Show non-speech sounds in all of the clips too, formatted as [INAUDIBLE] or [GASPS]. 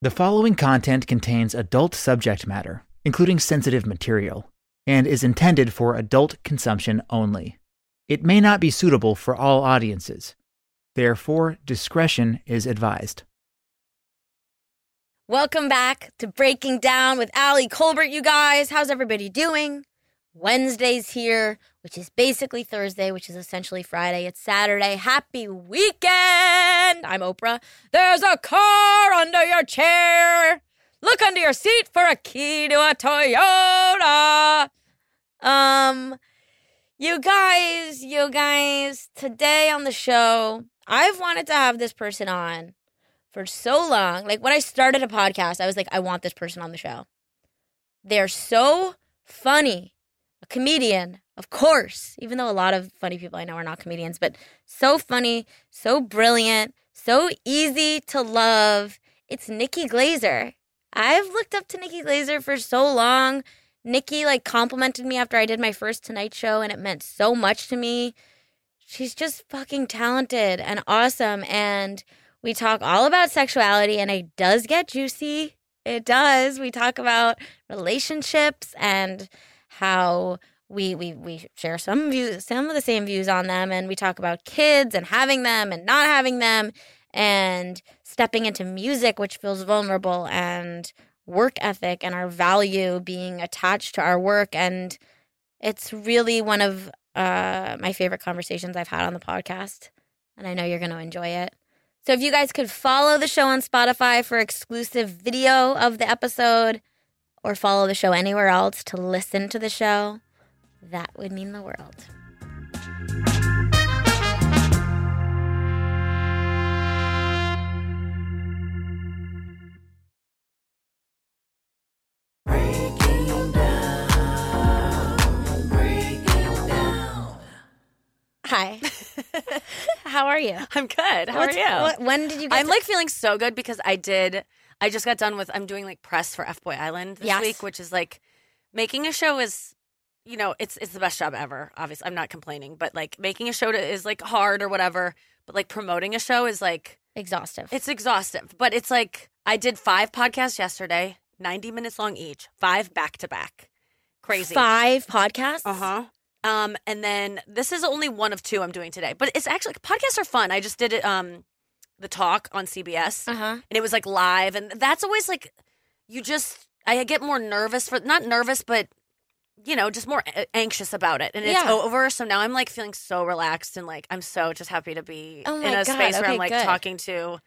The following content contains adult subject matter, including sensitive material, and is intended for adult consumption only. It may not be suitable for all audiences. Therefore, discretion is advised. Welcome back to Breaking Down with Ali Kolbert, you guys. How's everybody doing? Wednesday's here, which is basically Thursday, which is essentially Friday. It's Saturday. Happy weekend! I'm Oprah. There's a car under your chair. Look under your seat for a key to a Toyota. Um, you guys, you guys, today on the show, I've wanted to have this person on for so long. Like when I started a podcast, I was like, I want this person on the show. They're so funny. Comedian, of course, even though a lot of funny people I know are not comedians, but so funny, so brilliant, so easy to love. It's Nikki Glaser. I've looked up to Nikki Glaser for so long. Nikki like complimented me after I did my first Tonight Show, and it meant so much to me. She's just fucking talented and awesome. And we talk all about sexuality, and it does get juicy. It does. We talk about relationships and how we we we share some views, some of the same views on them, and we talk about kids and having them and not having them, and stepping into music, which feels vulnerable, and work ethic and our value being attached to our work, and it's really one of uh, my favorite conversations I've had on the podcast, and I know you're going to enjoy it. So if you guys could follow the show on Spotify for exclusive video of the episode or follow the show anywhere else to listen to the show, that would mean the world. Hi. [LAUGHS] How are you? I'm good. How What's- are you? what- when did you get I'm to- like feeling so good because I did. I just got done with. I'm doing like press for FBoy Island this Yes. week, which is like making a show is, you know, it's it's the best job ever. Obviously, I'm not complaining, but like making a show to, is like hard or whatever. But like promoting a show is like exhaustive? it's exhaustive. But it's like I did five podcasts yesterday, 90 minutes long each, five back to back. Crazy. Five podcasts? Uh huh. Um, and then this is only one of two I'm doing today, but it's actually podcasts are fun. I just did it. Um, the talk on CBS, Uh-huh. and it was like live, and that's always like you just I get more nervous for not nervous, but you know, just more anxious about it, and it's Yeah. over. So now I'm like feeling so relaxed and like I'm so just happy to be Oh in a God, space where okay, I'm like good. talking to.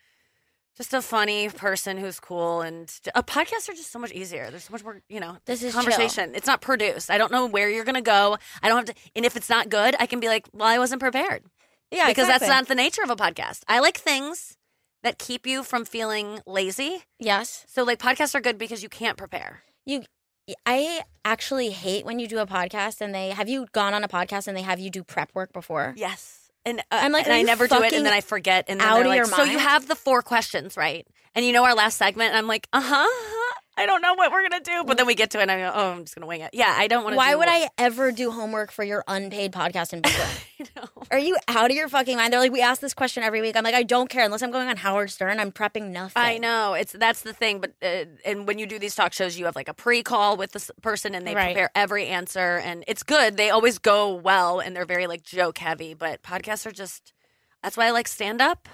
Just a funny person who's cool, and a podcasts are just so much easier. There's so much more, you know. This is chill. conversation. It's not produced. I don't know where you're gonna go. I don't have to. And if it's not good, I can be like, "Well, I wasn't prepared," Yeah, because exactly. that's not the nature of a podcast. I like things that keep you from feeling lazy. Yes. So, like, podcasts are good because you can't prepare. You I actually hate when you do a podcast and they have you gone on a podcast and they have you do prep work before. Yes, and uh, I'm like, and I never do it, and then I forget, and then out they're of like, "So you have the four questions, right?" And you know our last segment, and I'm like, "Uh huh." I don't know what we're gonna do, but then we get to it, and I go, "Oh, I'm just gonna wing it." Yeah, I don't want to. Why would I ever do homework for your unpaid podcast in [LAUGHS] Brooklyn? Are you out of your fucking mind? They're like, we ask this question every week. I'm like, I don't care unless I'm going on Howard Stern. I'm prepping nothing. I know it's that's the thing, but uh, and when you do these talk shows, you have like a pre-call with this person, and they Right. prepare every answer, and it's good. They always go well, and they're very like joke heavy. But podcasts are just that's why I like stand up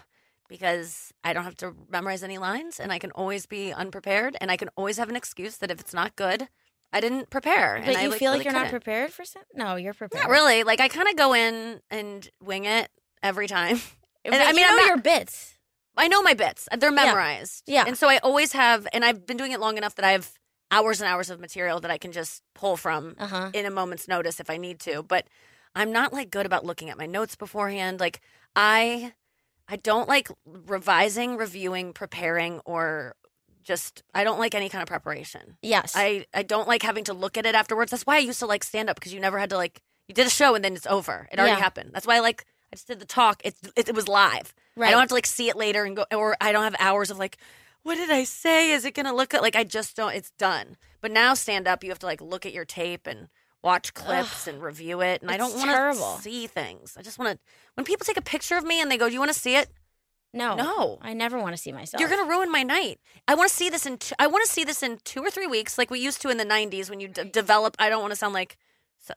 because I don't have to memorize any lines, and I can always be unprepared, and I can always have an excuse that if it's not good, I didn't prepare. But and I, you feel like really you're not couldn't. prepared for something? No, you're prepared. Not really. Like I kind of go in and wing it every time. [LAUGHS] And I you mean, know I'm not- your bits. I know my bits. They're memorized. Yeah. And so I always have, and I've been doing it long enough that I have hours and hours of material that I can just pull from Uh huh. in a moment's notice if I need to. But I'm not like good about looking at my notes beforehand. Like I, I don't like revising, reviewing, preparing, or just I don't like any kind of preparation. Yes. I I don't like having to look at it afterwards. That's why I used to like stand up because you never had to like you did a show and then it's over. It already Yeah. happened. That's why I like I just did the talk. It it, it was live. Right. I don't have to like see it later and go, or I don't have hours of like, what did I say? Is it gonna look like I just don't? It's done. But now stand up, you have to like look at your tape and watch clips and review it. And I don't want to see things. I just want to. When people take a picture of me and they go, "Do you want to see it?" No, No. I never want to see myself. You're gonna ruin my night. I want to see this in. Two, I want to see this in two or three weeks, like we used to in the '90s when you d- develop. I don't want to sound like,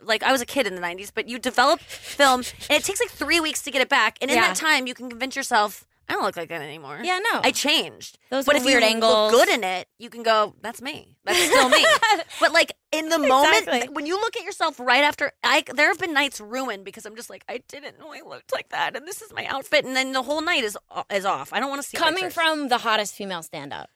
like I was a kid in the '90s, but you develop film, and it takes like three weeks to get it back. And in Yeah. that time, you can convince yourself, I don't look like that anymore. Yeah, no. I changed. Those but were if weird you angles. look good in it, you can go, "That's me. That's still me." [LAUGHS] but like in the moment, Exactly. when you look at yourself right after, I there have been nights ruined because I'm just like, I didn't know I looked like that, and this is my outfit, and then the whole night is is off. I don't want to see Coming pictures. from the hottest female stand up.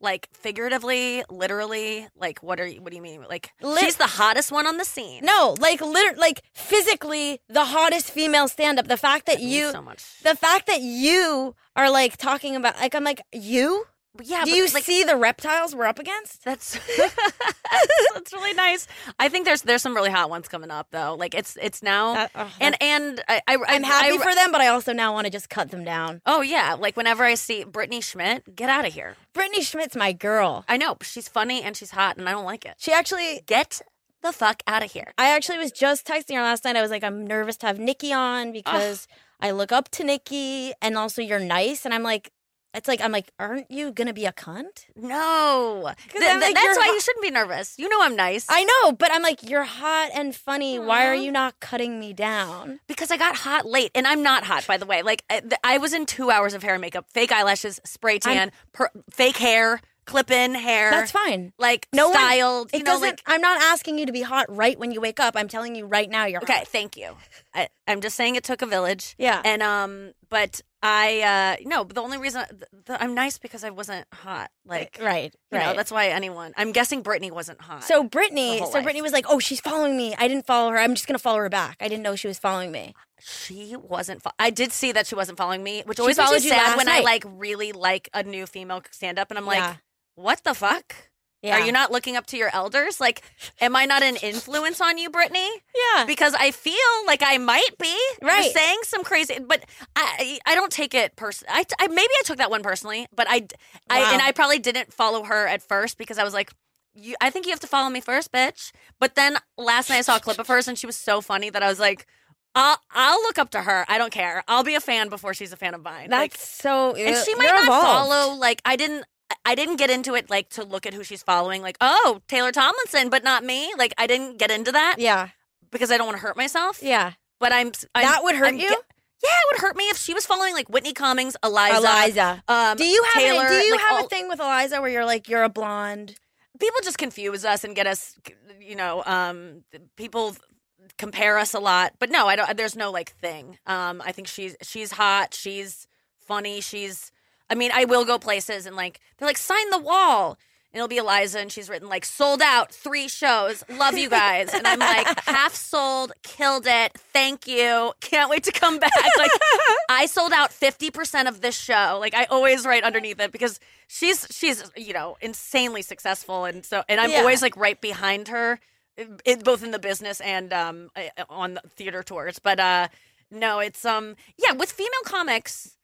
Like figuratively, literally, like what are you? What do you mean? Like Lit- she's the hottest one on the scene. No, like liter- like physically the hottest female stand up. The fact that That you so much. the fact that you are like talking about like I'm like you? Yeah, Do you like, see the reptiles we're up against? That's [LAUGHS] [LAUGHS] that's really nice. I think there's there's some really hot ones coming up though. Like it's it's now That- oh, and and I, I I'm happy I, for them, but I also now want to just cut them down. Oh yeah, like whenever I see Brittany Schmitt, get out of here. Brittany Schmitt's my girl. I know she's funny and she's hot, and I don't like it. She actually Get the fuck out of here. I actually was just texting her last night. I was like, I'm nervous to have Nikki on because I look up to Nikki and also you're nice. And I'm like, it's like, I'm like, aren't you going to be a cunt? No, Th- like, that's why hot. you shouldn't be nervous. You know I'm nice. I know, but I'm like, you're hot and funny. Why are you not cutting me down? because I got hot late, and I'm not hot, by the way. Like I, th- I was in two hours of hair and makeup, fake eyelashes, spray tan, per- fake hair, clip in hair. That's fine. Like No one- It you know, doesn't, like I'm not asking you to be hot right when you wake up. I'm telling you right now you're okay. hot. Thank you. I, I'm just saying it took a village. Yeah. And um, but I uh no, but the only reason th- th- I'm nice because I wasn't hot. Like right, you know, right. that's why anyone. I'm guessing Brittany wasn't hot. so Brittany, so life. Brittany was like, "Oh, she's following me. I didn't follow her. I'm just gonna follow her back. I didn't know she was following me." she wasn't. Fo- I did see that she wasn't following me, which always makes me you sad when I like really like a new female stand up, and I'm like, Yeah. what the fuck? Yeah, Are you not looking up to your elders? Like, am I not an influence on you, Brittany? Yeah, Because I feel like I might be. You're Right. saying some crazy, but I I don't take it personally. I, I maybe I took that one personally, but I I and I probably didn't follow her at first because I was like. You, I think you have to follow me first, bitch. But then last night I saw a clip of hers and she was so funny that I was like, I'll I'll look up to her. I don't care. I'll be a fan before she's a fan of mine. that's like, so. and she might not evolved. follow like I didn't I didn't get into it like to look at who she's following like oh Taylor Tomlinson but not me. Like I didn't get into that Yeah, because I don't want to hurt myself. Yeah. but I'm, I'm that would hurt I'm you, yeah it would hurt me if she was following like Whitney Cummings Iliza Iliza. um Do you have Taylor, a, do you like, have all- a thing with Iliza where you're like you're a blonde? people just confuse us and get us you know um people compare us a lot. But no I don't there's no like thing. Um I think she's she's hot. She's funny. She's I mean I will go places and like they're like sign the wall and it'll be Iliza and she's written like sold out three shows love you guys and I'm like [LAUGHS] half sold killed it thank you can't wait to come back like [LAUGHS] I sold out 50% of this show. Like I always write underneath it because she's she's you know insanely successful and so and I'm Yeah. always like right behind her both in the business and um uh, on the theater tours. But uh no, it's um yeah, with female comics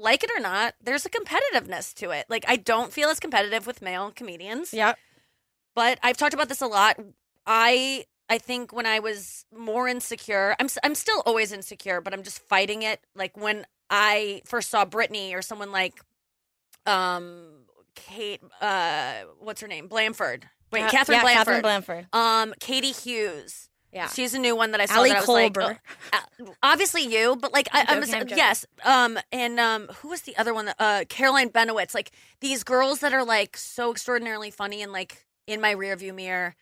like it or not, there's a competitiveness to it. Like I don't feel as competitive with male comedians Yeah, but I've talked about this a lot. I I think when I was more insecure, I'm I'm still always insecure, but I'm just fighting it. Like when I first saw Brittany or someone like um Kate uh what's her name? Blanford. Wait, Uh, Catherine yeah, Blanford. Catherine Blanford. um Katie Hughes. Yeah, She's a new one that I saw Ali that I was like, oh, uh, obviously you, but like I, I'm I'm joking, I'm joking. yes, um, and um, who was the other one? that- Uh, Caroline Benowitz. Like these girls that are like so extraordinarily funny and like in my rearview mirror.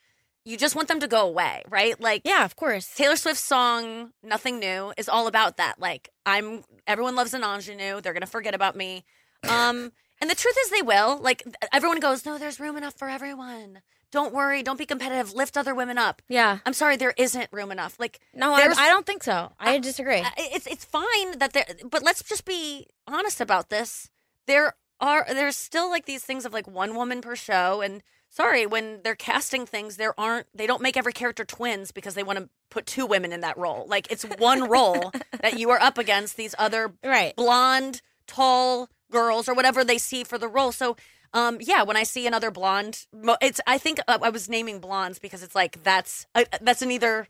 You just want them to go away, right? Like yeah, of course. Taylor Swift's song "Nothing New" is all about that. Like I'm, everyone loves an ingenue. They're gonna forget about me. Um, and the truth is, they will. Like everyone goes, no, there's room enough for everyone. Don't worry. Don't be competitive. Lift other women up. Yeah, I'm sorry, there isn't room enough. Like no, I, I don't think so. I uh, disagree. Uh, I- it's it's fine that there, but let's just be honest about this. There are there's still like these things of like one woman per show, and sorry when they're casting things, there aren't they don't make every character twins because they want to put two women in that role. Like it's one role [LAUGHS] that you are up against these other right. blonde, tall girls or whatever they see for the role. So, um, yeah, when I see another blonde, it's I think uh, I was naming blondes because it's like that's uh, that's an either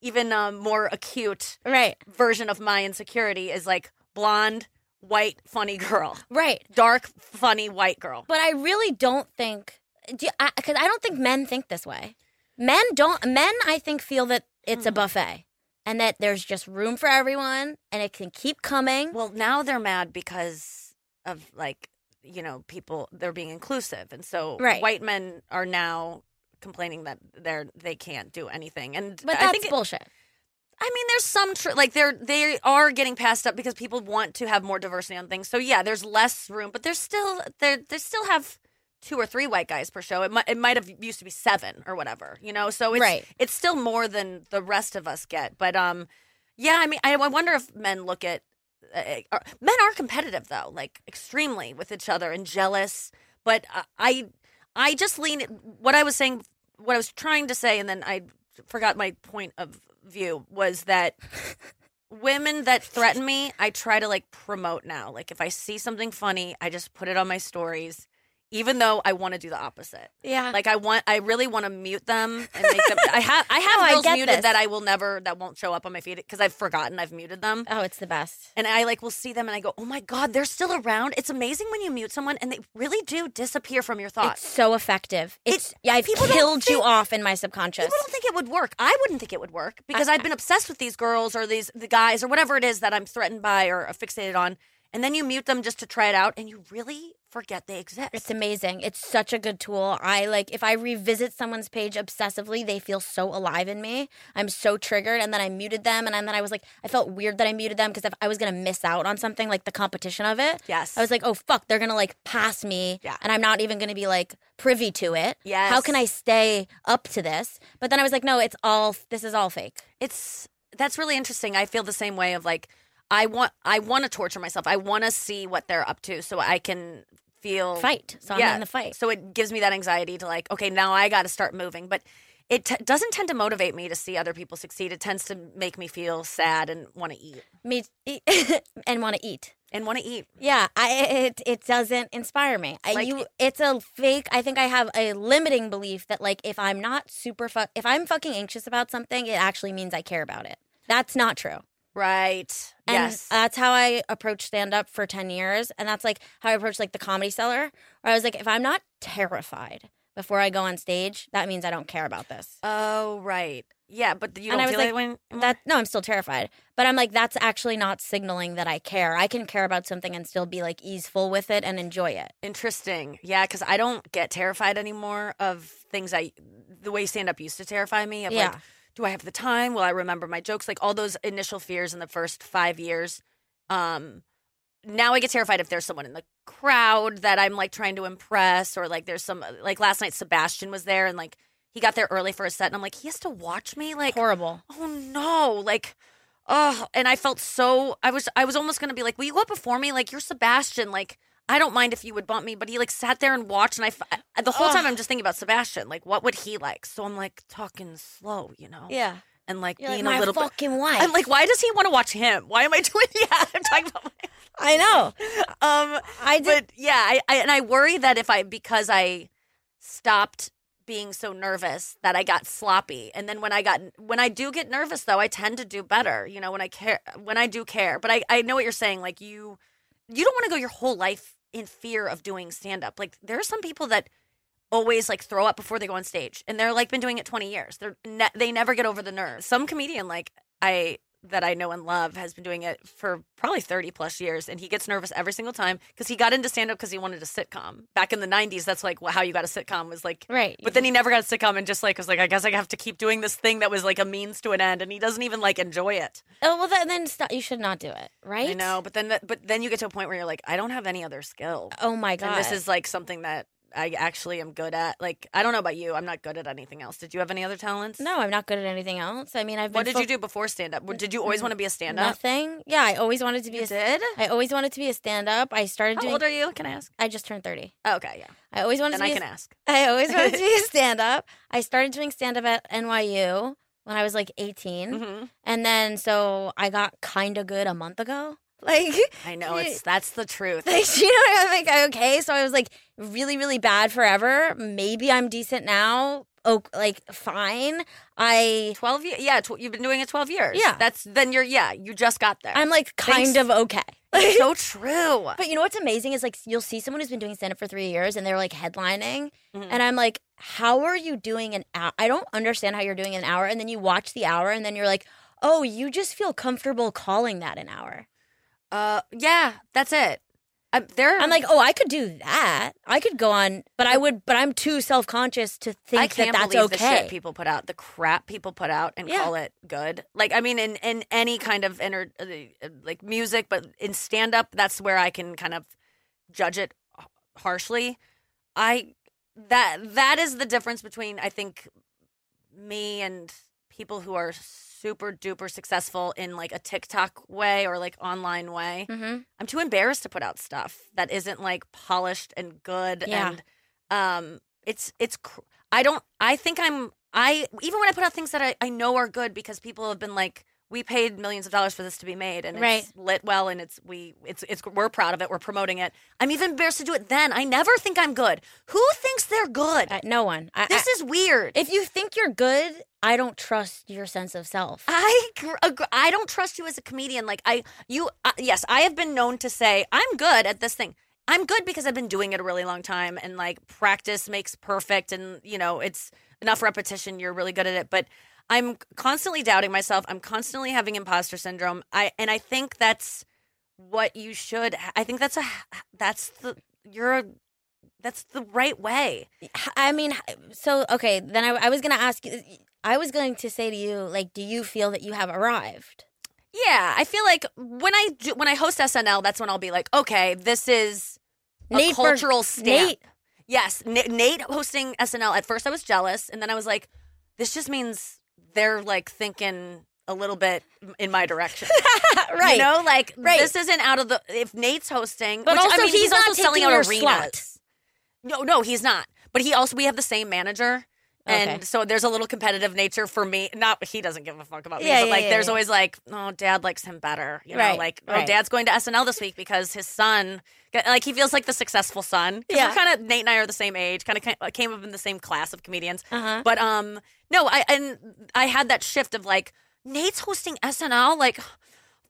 even um, more acute Right. version of my insecurity is like blonde white funny girl, Right. dark funny white girl. But I really don't think because I, 'cause I don't think men think this way. Men don't. Men, I think, feel that it's Hmm. a buffet and that there's just room for everyone and it can keep coming. Well, now they're mad because of like you know people they're being inclusive, and so Right. white men are now complaining that they're they can't do anything. And but I that's think it- bullshit. I mean, there's some tr- like they're they are getting passed up because people want to have more diversity on things. So yeah, there's less room, but there's still there they still have two or three white guys per show. It might it might have used to be seven or whatever, you know. So it's Right. it's still more than the rest of us get. But um, yeah, I mean, I, I wonder if men look at uh, are, men are competitive though, like extremely with each other and jealous. But I I just lean what I was saying, what I was trying to say, and then I forgot my point of view was that women that threaten me, I try to like promote now. Like if I see something funny, I just put it on my stories, even though I want to do the opposite. Yeah. Like I want, I really want to mute them and make them. I have, I have [LAUGHS] No, girls muted this. that I will never, that won't show up on my feed because I've forgotten I've muted them. oh, it's the best. And I like will see them and I go, oh my god, they're still around. It's amazing when you mute someone and they really do disappear from your thoughts. It's so effective. It's yeah, I've killed you off in my subconscious. People don't think it would work. I wouldn't think it would work because I've been obsessed with these girls or these the guys or whatever it is that I'm threatened by or fixated on. And then you mute them just to try it out, and you really forget they exist. It's amazing. It's such a good tool. I like if I revisit someone's page obsessively, they feel so alive in me. I'm so triggered, and then I muted them, and then I was like, I felt weird that I muted them because if I was gonna miss out on something like the competition of it, Yes. I was like, oh fuck, they're gonna like pass me, Yeah. and I'm not even gonna be like privy to it. Yes. How can I stay up to this? But then I was like, no, it's all this is all fake. it's that's really interesting. I feel the same way of like I want I want to torture myself. I want to see what they're up to so I can feel Fight. So I'm in the fight. So it gives me that anxiety to like, okay, now I got to start moving. But it t- doesn't tend to motivate me to see other people succeed. It tends to make me feel sad and want to eat Me [LAUGHS] and want to eat. and want to eat. Yeah, I it it doesn't inspire me. I, Like- you, it's a fake. I think I have a limiting belief that like if I'm not super fu- if I'm fucking anxious about something, it actually means I care about it. That's not true. Right. And yes. that's how I approached stand up for 10 years. And that's like how I approached like the comedy cellar, where I was like, if I'm not terrified before I go on stage, that means I don't care about this. oh, right. Yeah, but you And don't I was feel like, like when That no, I'm still terrified. But I'm like, that's actually not signaling that I care. I can care about something and still be like easeful with it and enjoy it. Interesting. Yeah, because I don't get terrified anymore of things I the way stand up used to terrify me. Of like, Yeah. Do I have the time? Will I remember my jokes? Like all those initial fears in the first five years. Um now I get terrified if there's someone in the crowd that I'm like trying to impress, or like there's some like last night Sebastian was there and like he got there early for a set and I'm like, he has to watch me? Like Horrible. oh no like oh and i felt so i was i was almost gonna be like will you go up before me like you're sebastian like i don't mind if you would bump me but he like sat there and watched and I, the whole time i'm just thinking about sebastian like what would he like so i'm like talking slow you know Yeah. and like You're like being my a little bit fucking [LAUGHS] wife. i'm like why does he want to watch him why am i [LAUGHS] doing yeah i'm talking about my [LAUGHS] I know. um I did. but yeah I, I and i worry that if i because i stopped being so nervous that i got sloppy and then when i got when i do get nervous though i tend to do better you know when i care when i do care but i i know what you're saying like you you don't want to go your whole life in fear of doing stand up like there are some people that always like throw up before they go on stage and they're like been doing it 20 years. They're ne- they never get over the nerves. Some comedian like i that i know and love has been doing it for probably 30 plus years and he gets nervous every single time because he got into stand up because he wanted a sitcom back in the 90s that's like how you got a sitcom was like right. but then he never got a sitcom and just like was like i guess i have to keep doing this thing that was like a means to an end and he doesn't even like enjoy it oh well, then, then stop. You should not do it. Right. i know but then but then you get to a point where you're like i don't have any other skill Oh my god. and this is like something that I actually am good at. Like, I don't know about you. I'm not good at anything else. Did you have any other talents? no. I'm not good at anything else. I mean, I've been. What did fo- you do before stand up? Did you always want to be a stand up? Nothing. Yeah, I always wanted to be You a. did? I always wanted to be a stand up. I started doing. How doing. old are you? Can I ask? I just turned thirty. Oh, okay, yeah. I always wanted Then to I can a, ask. [LAUGHS] I always wanted to be a [LAUGHS] stand up. I started doing stand up at NYU when I was like 18, hmm and then so I got kind of good a month ago. [LAUGHS] Like, I know it's that's the truth. like you know, what I'm like okay. So I was like really, really bad forever. Maybe I'm decent now. Oh, like fine. I Twelve years. Yeah, tw- you've been doing it twelve years. Yeah. That's then you're yeah. You just got there. I'm like kind Thanks. of okay. It's so [LAUGHS] true. But you know what's amazing is like you'll see someone who's been doing stand up for three years and they're like headlining, Mhm. and I'm like, how are you doing an hour? I don't understand how you're doing an hour. And then you watch the hour, and then you're like, oh, you just feel comfortable calling that an hour. Uh, yeah, that's it. I'm, there, I'm like, oh, I could do that. I could go on, but I would, but I'm too self conscious to think I can't that that's okay. the shit people put out, the crap people put out, and Yeah. call it good. Like, I mean, in in any kind of inter, uh, like music, but in stand up, that's where I can kind of judge it harshly. I that that is the difference between I think me and people who are super duper successful in like a TikTok way or like online way. mm-hmm. I'm too embarrassed to put out stuff that isn't like polished and good Yeah. and um it's it's cr- I don't I think I'm I even when I put out things that I, I know are good because people have been like we paid millions of dollars for this to be made and Right. it's lit well and it's we it's it's we're proud of it we're promoting it I'm even embarrassed to do it then I never think I'm good who thinks they're good Uh, no one. I, this I- is weird if you think you're good, I don't trust your sense of self. I gr- I don't trust you as a comedian. Like I, you, uh, yes, I have been known to say I'm good at this thing. I'm good because I've been doing it a really long time, and like practice makes perfect, and you know it's enough repetition. You're really good at it, but I'm constantly doubting myself. I'm constantly having imposter syndrome. I and I think that's what you should. I think that's a that's the you're a, that's the right way. I mean, so okay. Then I, I was gonna ask you. I was going to say to you, like, do you feel that you have arrived? Yeah, I feel like when I do, when I host SNL, that's when I'll be like, okay, this is a Nate cultural stamp. Nate, Yes, N- Nate hosting SNL. At first, I was jealous, and then I was like, this just means they're like thinking a little bit in my direction. [LAUGHS] right? You know, like Right. this isn't out of the if Nate's hosting, But which, also I mean, he's he's, also selling out arenas. slot. No, no, he's not. But he also we have the same manager. And Okay. so there's a little competitive nature for me. Not he doesn't give a fuck about me, Yeah, but yeah, like yeah, there's always like, oh, dad likes him better. You know, Right, like oh, right. dad's going to SNL this week because his son, like he feels like the successful son. Yeah. kind of Nate and I are the same age, kind of came up in the same class of comedians. Uh huh. But um, no, I and I had that shift of like Nate's hosting SNL, like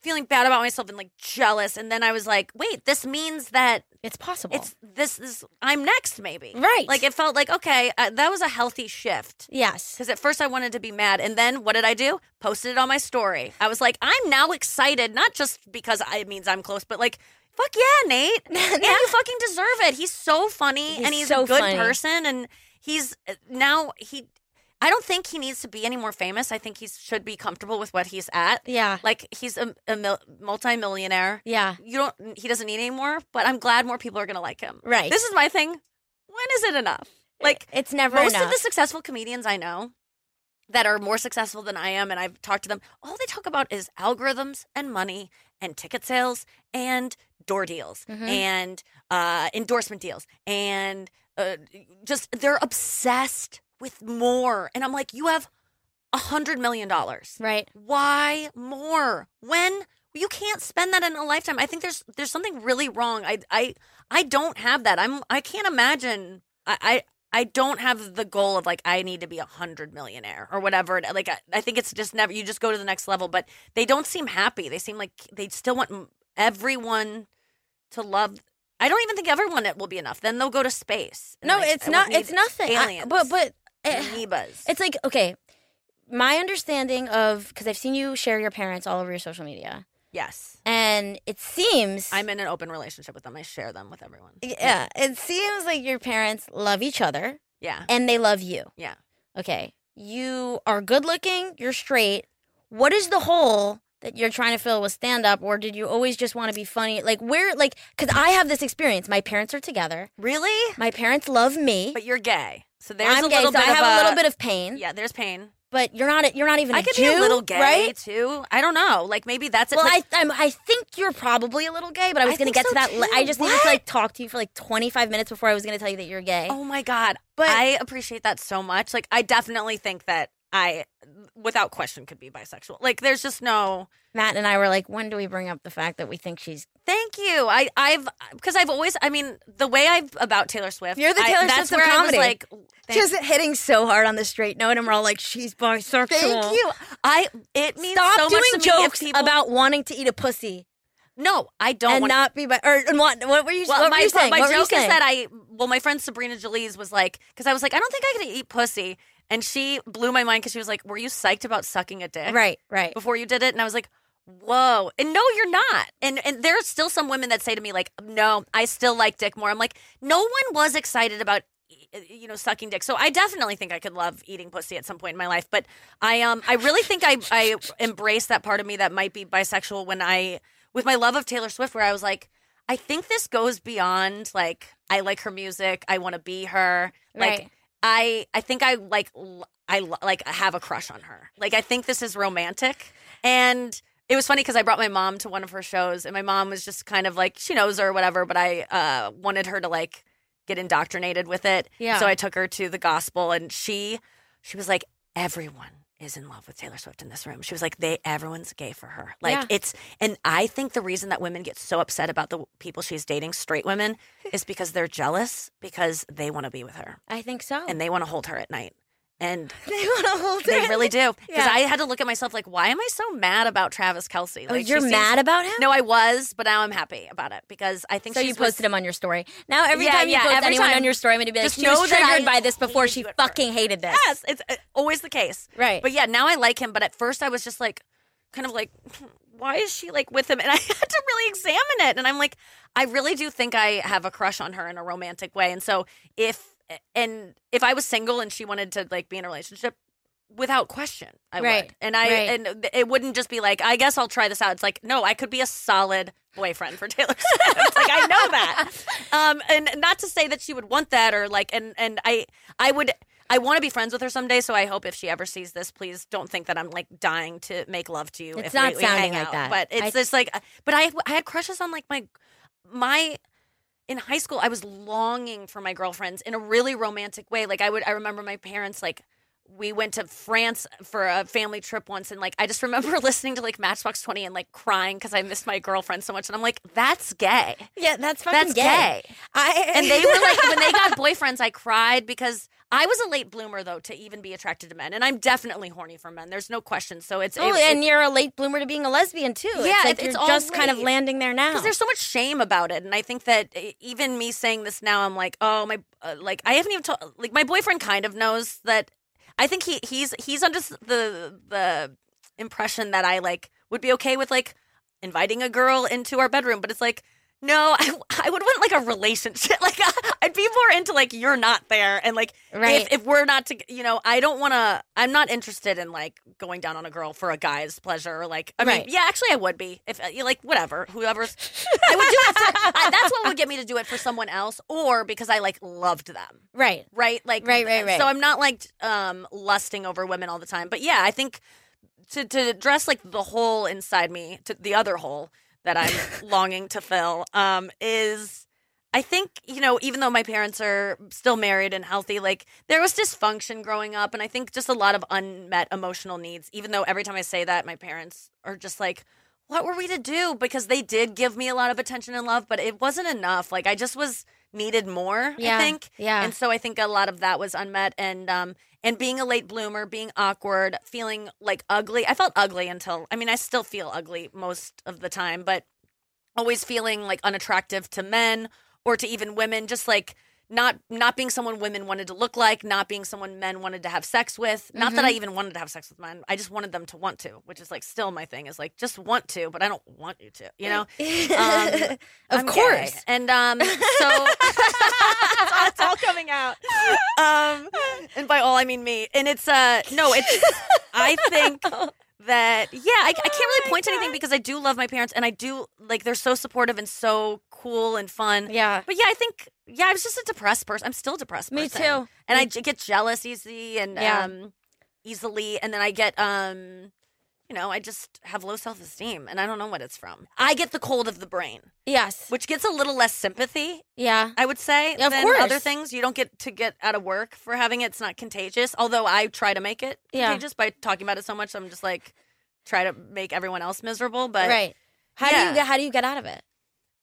feeling bad about myself and like jealous, and then I was like, wait, this means that It's possible. it's this this I'm next maybe. Right. Like it felt like okay, uh, that was a healthy shift. yes. Because at first I wanted to be mad, and then what did I do? Posted it on my story. I was like, I'm now excited, not just because I, it means I'm close, but like, fuck yeah, Nate, [LAUGHS] and you fucking deserve it. He's so funny, He's and he's so a good funny. person, and he's uh, now he. I don't think he needs to be any more famous. I think he should be comfortable with what he's at. Yeah. Like he's a, a mil- multi-millionaire. Yeah. You don't. He doesn't need any more. But I'm glad more people are gonna like him. Right. This is my thing. When is it enough? Like it's never most enough. of the successful comedians I know that are more successful than I am, and I've talked to them, all they talk about is algorithms and money and ticket sales and door deals Mhm. and uh, endorsement deals and uh, just they're obsessed with more. And I'm like, you have a hundred million dollars. right. Why more? When you can't spend that in a lifetime. I think there's there's something really wrong. I I I don't have that. I'm I can't imagine. I I, I don't have the goal of like I need to be a hundred millionaire or whatever. Uh, like I, I think it's just never. You just go to the next level. But they don't seem happy. They seem like they still want everyone to love. I don't even think everyone it will be enough. Then they'll go to space. No, like, it's not. It's nothing. I- but but Eh, amoebas. it's like okay. My understanding of because I've seen you share your parents all over your social media, yes. and it seems I'm in an open relationship with them. I share them with everyone. yeah, it seems like your parents love each other Yeah. and they love you. Yeah. Okay, you are good looking. You're straight. What is the hole that you're trying to fill with stand up, or did you always just want to be funny? Like where, like, because I have this experience. My parents are together. Really? My parents love me. But you're gay. So there's I'm a gay, little so bit I of have a little bit of pain. Yeah, there's pain. But you're not. You're not even. I a could Jew, be a little gay right? too. I don't know. Like maybe that's it. Well, Like, I I'm, I think you're probably a little gay, but I was I going to get to that. li- I too. just needed to like talk to you for like 25 minutes before I was going to tell you that you're gay. oh my god. But- I appreciate that so much. Like I definitely think that I without question could be bisexual. Like there's just no Matt and I were like, when do we bring up the fact that we think she's? Thank you. I I've because I've always I mean the way I've about Taylor Swift. You're the I- Taylor that's Swift where comedy. I was like Just hitting so hard on the straight note, and we're all like, she's bisexual. thank you. I it means Stop so doing much to me if jokes people- about wanting to eat a pussy. No, I don't and want not be by or and what what were you Well, what my, were you saying? my What joke is that I, well, my friend Sabrina Jalees was like, because I was like, I don't think I could eat pussy. And she blew my mind because she was like, Were you psyched about sucking a dick Right, right. before you did it? And I was like, Whoa. And no, you're not. And and there are still some women that say to me, like, No, I still like dick more. I'm like, No one was excited about you know sucking dick so i definitely think i could love eating pussy at some point in my life but i um i really think i i embrace that part of me that might be bisexual when i with my love of taylor swift where i was like i think this goes beyond like i like her music i want to be her like Right. I i think i like I like have a crush on her like i think this is romantic and it was funny because I brought my mom to one of her shows, and my mom was just kind of like she knows her or whatever, but I uh, wanted her to like get indoctrinated with it. Yeah. So I took her to the gospel, and she she was like, everyone is in love with Taylor Swift in this room. She was like, they everyone's gay for her. Like Yeah. it's, and I think the reason that women get so upset about the people she's dating, straight women, is because they're jealous because they want to be with her I think so. and they want to hold her at night. And [LAUGHS] they want to hold they it. really do. Because Yeah. I had to look at myself like, why am I so mad about Travis Kelce? Oh, Like, she you're seems- mad about him? No, I was, but now I'm happy about it because I think So you posted him on your story. Now every Yeah, time you yeah, post anyone time. on your story, I'm gonna be like, she was triggered by this before she fucking first. hated this. Yes, it's uh, always the case. Right. But yeah, now I like him. But at first, I was just like, kind of like, [LAUGHS] why is she like with him? And [LAUGHS] I had to really examine it. And I'm like, I really do think I have a crush on her in a romantic way. And so if and if I was single and she wanted to like be in a relationship. Without question, I Right, would, and I right. and it wouldn't just be like, I guess I'll try this out. It's like, no, I could be a solid boyfriend for Taylor Swift. [LAUGHS] like I know that, [LAUGHS] um, and not to say that she would want that or like, and and I I would I want to be friends with her someday. So I hope if she ever sees this, please don't think that I'm like dying to make love to you. It's if not we, we sounding like out. that. But it's I- just like, but I I had crushes on like my my in high school. I was longing for my girlfriends in a really romantic way. Like I would I remember my parents like. We went to France for a family trip once, and like I just [LAUGHS] remember listening to like Matchbox Twenty and like crying because I missed my girlfriend so much, and I'm like, "That's gay." Yeah, that's fucking That's gay. gay. I And they were like, when they got boyfriends, I cried because I was a late bloomer though to even be attracted to men, and I'm definitely horny for men. There's no question. So it's Oh, it- and you're a late bloomer to being a lesbian too. Yeah, it's like it's- you're just kind of landing there now. because there's so much shame about it, and I think that even me saying this now, I'm like, oh my, uh, like I haven't even told, like my boyfriend kind of knows that. I think he he's he's under the the impression that I like would be okay with like inviting a girl into our bedroom, but it's like. No, I, [LAUGHS] I would want like a relationship. [LAUGHS] Like [LAUGHS] I'd be more into like you're not there, and like Right. if, if we're not to, you know, I don't want to. I'm not interested in like going down on a girl for a guy's pleasure. Or like, I mean, yeah, actually, I would be if uh, you like whatever, whoever's. I would do it. For, I, that's what would get me to do it for someone else, or because I like loved them, right. right? Like, Right, right, right. So I'm not like um lusting over women all the time, but yeah, I think to to address like the hole inside me, to the other hole that I'm longing to fill, um, is. I think, you know, even though my parents are still married and healthy, like there was dysfunction growing up. And I think just a lot of unmet emotional needs, even though every time I say that, my parents are just like, what were we to do? Because they did give me a lot of attention and love, but it wasn't enough. Like I just was needed more, Yeah, I think. yeah. And so I think a lot of that was unmet. And, um, and being a late bloomer, being awkward, feeling like ugly. I felt ugly until, I mean, I still feel ugly most of the time, but always feeling like unattractive to men or to even women just like not not being someone women wanted to look like not being someone men wanted to have sex with not Mm-hmm. that i even wanted to have sex with men i just wanted them to want to which is like still my thing is like just want to but i don't want you to you know um, [LAUGHS] of I'm gay. course. and um so [LAUGHS] [LAUGHS] it's all coming out um and by all i mean me and it's uh no it's i think that yeah I, I can't really my point to anything because i do love my parents and i do like they're so supportive and so cool and fun Yeah. but yeah i think yeah i was just a depressed person i'm still a depressed Me person. too. and Me i j- get jealous easy and Yeah. um easily and then i get um you know i just have low self-esteem and i don't know what it's from i get the cold of the brain Yes. which gets a little less sympathy Yeah. I would say Of than course. other things. You don't get to get out of work for having it. It's not contagious. Although I try to make it Yeah. contagious by talking about it so much. I'm just like try to make everyone else miserable. But right. How do yeah. you get? How do you get out of it?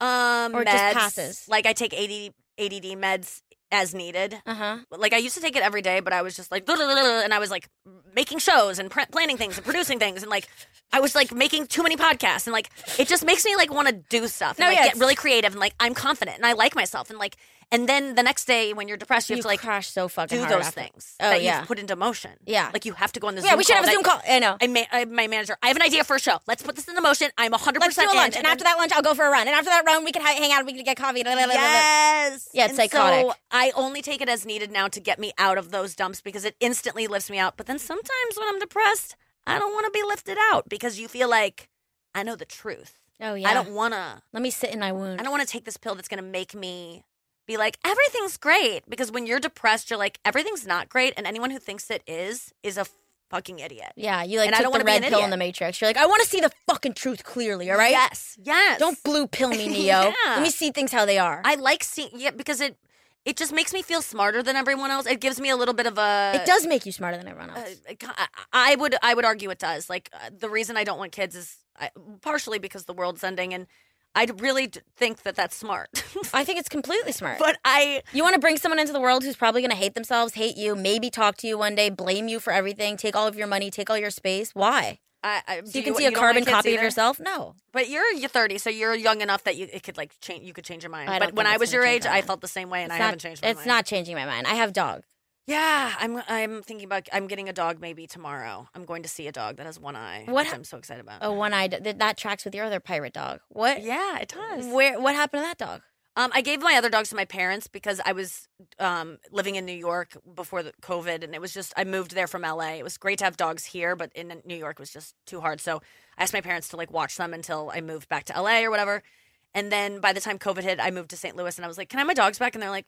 um, Or it just meds, passes? Like I take ADD, ADD meds as needed. Uh huh. Like I used to take it every day, but I was just like, and I was like making shows and pr- planning things and producing things, and like I was like making too many podcasts, and like it just makes me like want to do stuff and No, like yeah, get really creative, and like I'm confident and I like myself, and like and then the next day when you're depressed, you, You have to like crash so fucking do hard those after. things Oh, that yeah. you've put into motion. Yeah. like you have to go on this. Yeah, Zoom we should have a Zoom call. I know. I, ma- I, my manager, I have an idea for a show. Let's put this into motion. I'm 100% Let's do a in. lunch, and after that lunch, I'll go for a run, and after that run, we can ha- hang out, we can get coffee. blah, blah, blah. Yes. Yeah, it's And psychotic. So I only take it as needed now to get me out of those dumps because it instantly lifts me out. But then sometimes when I'm depressed, I don't want to be lifted out because you feel like I know the truth. Oh yeah. I don't want to. Let me sit in my wound. I don't want to take this pill that's going to make me be like everything's great because when you're depressed, you're like everything's not great, and anyone who thinks it is is a fucking idiot. Yeah, you like And I don't the red pill in the Matrix. You're like, I want to see the fucking truth clearly. All right. Yes. Yes. Don't blue pill me, [LAUGHS] Neo. Yeah. Let me see things how they are. I like seeing yeah because it it just makes me feel smarter than everyone else. It gives me a little bit of a it does make you smarter than everyone Uh, else. I- I would I would argue it does. Like uh, the reason I don't want kids is I, partially because the world's ending, and I really think that that's smart. [LAUGHS] I think it's completely smart. but I you want to bring someone into the world who's probably going to hate themselves, hate you, maybe talk to you one day, blame you for everything, take all of your money, take all your space. Why? I, I So you can see a carbon copy of yourself? No. But you're you're 30, so you're young enough that you it could like change. You could change your mind. But when I was your age, I felt the same way, and It's I not, haven't changed my It's mind. not changing my mind. I have dog. Yeah, I'm I'm thinking about I'm getting a dog maybe tomorrow. I'm going to see a dog that has one eye, What which I'm so excited about. Oh, one eyed. That, that tracks with your other pirate dog. What? yeah, it does. Where? What happened to that dog? Um, I gave my other dogs to my parents because I was um, living in New York before the COVID, and it was just I moved there from LA. It was great to have dogs here, but in New York it was just too hard. So I asked my parents to like watch them until I moved back to LA or whatever. And then by the time COVID hit, I moved to St. Louis, and I was like, "Can I have my dogs back?" And they're like,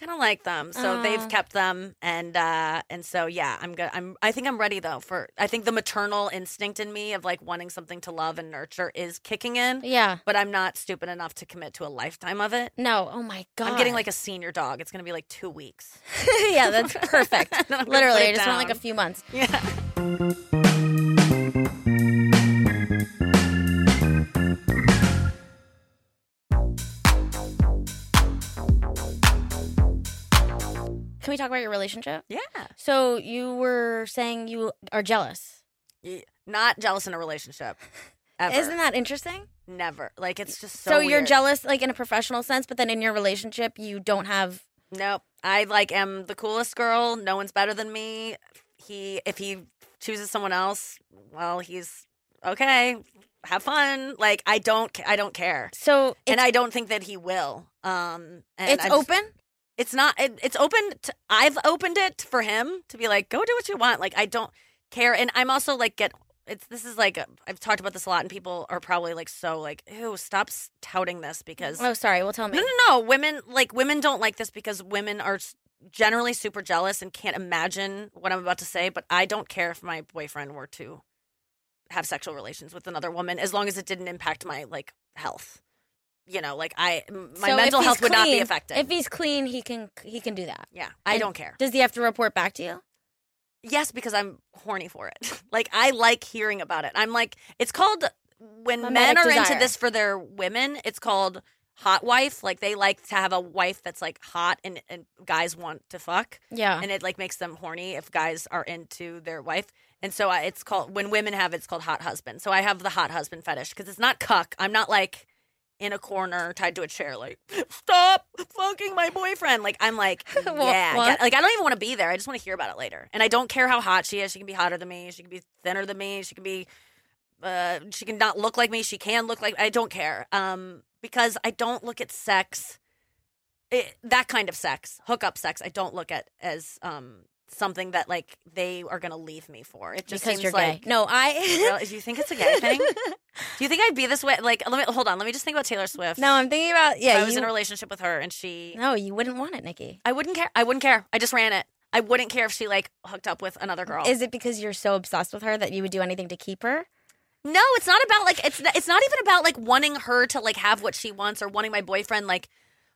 "We kind of like them," so Aw. they've kept them, and uh, and so yeah, I'm good. I'm I think I'm ready though for I think the maternal instinct in me of like wanting something to love and nurture is kicking in Yeah. but I'm not stupid enough to commit to a lifetime of it. No. Oh my god. I'm getting like a senior dog. It's going to be like two weeks. [LAUGHS] yeah, that's perfect. [LAUGHS] Then I'm gonna Literally, I it just want like a down. few months. Yeah. Can we talk about your relationship? Yeah. So you were saying you are jealous. Not jealous in a relationship. [LAUGHS] Ever. Isn't that interesting? Never. Like it's just so So, you're weird. jealous, like in a professional sense, but then in your relationship, you don't have. Nope. I like am the coolest girl. No one's better than me. He if he chooses someone else, well, he's okay. Have fun. Like I don't I don't care. So and I don't think that he will. Um and it's I just- open. It's not it, it's open to, i've opened it for him to be like go do what you want like i don't care and i'm also like get it's this is like i i've talked about this a lot and people are probably like so like ew stop touting this because Oh, sorry. Well, tell me. no no no women like women don't like this because women are generally super jealous and can't imagine what i'm about to say but i don't care if my boyfriend were to have sexual relations with another woman as long as it didn't impact my like health you know like I my So mental health would not be affected If he's clean, he can he can do that. yeah i And don't care Does he have to report back to you? Yes, because I'm horny for it. [LAUGHS] like I like hearing about it. I'm like it's called when men Mimetic are into this for their women, it's called hot wife. Like they like to have a wife that's like hot and, and guys want to fuck. Yeah. And it like makes them horny if guys are into their wife. And so I, it's called when women have it, it's called hot husband. So I have the hot husband fetish because it's not cuck. I'm not like in a corner tied to a chair like stop fucking my boyfriend. Like I'm like [LAUGHS] yeah, what? like I don't even want to be there. I just want to hear about it later. And I don't care how hot she is. She can be hotter than me. She can be thinner than me. She can be uh she can not look like me. She can look like I don't care. Um because I don't look at sex it, that kind of sex, hookup sex, I don't look at as um something that like they are gonna leave me for. It just because seems you're like gay. No, I. [LAUGHS] Do you think it's a gay thing? [LAUGHS] Do you think I'd be this way? Like, let me hold on. Let me just think about Taylor Swift. no, I'm thinking about If yeah. I was you, in a relationship with her and she, no, you wouldn't want it, Nikki. I wouldn't care. I wouldn't care. I just ran it. I wouldn't care if she like hooked up with another girl. Is it because you're so obsessed with her that you would do anything to keep her? No, it's not about like it's it's not even about like wanting her to like have what she wants or wanting my boyfriend like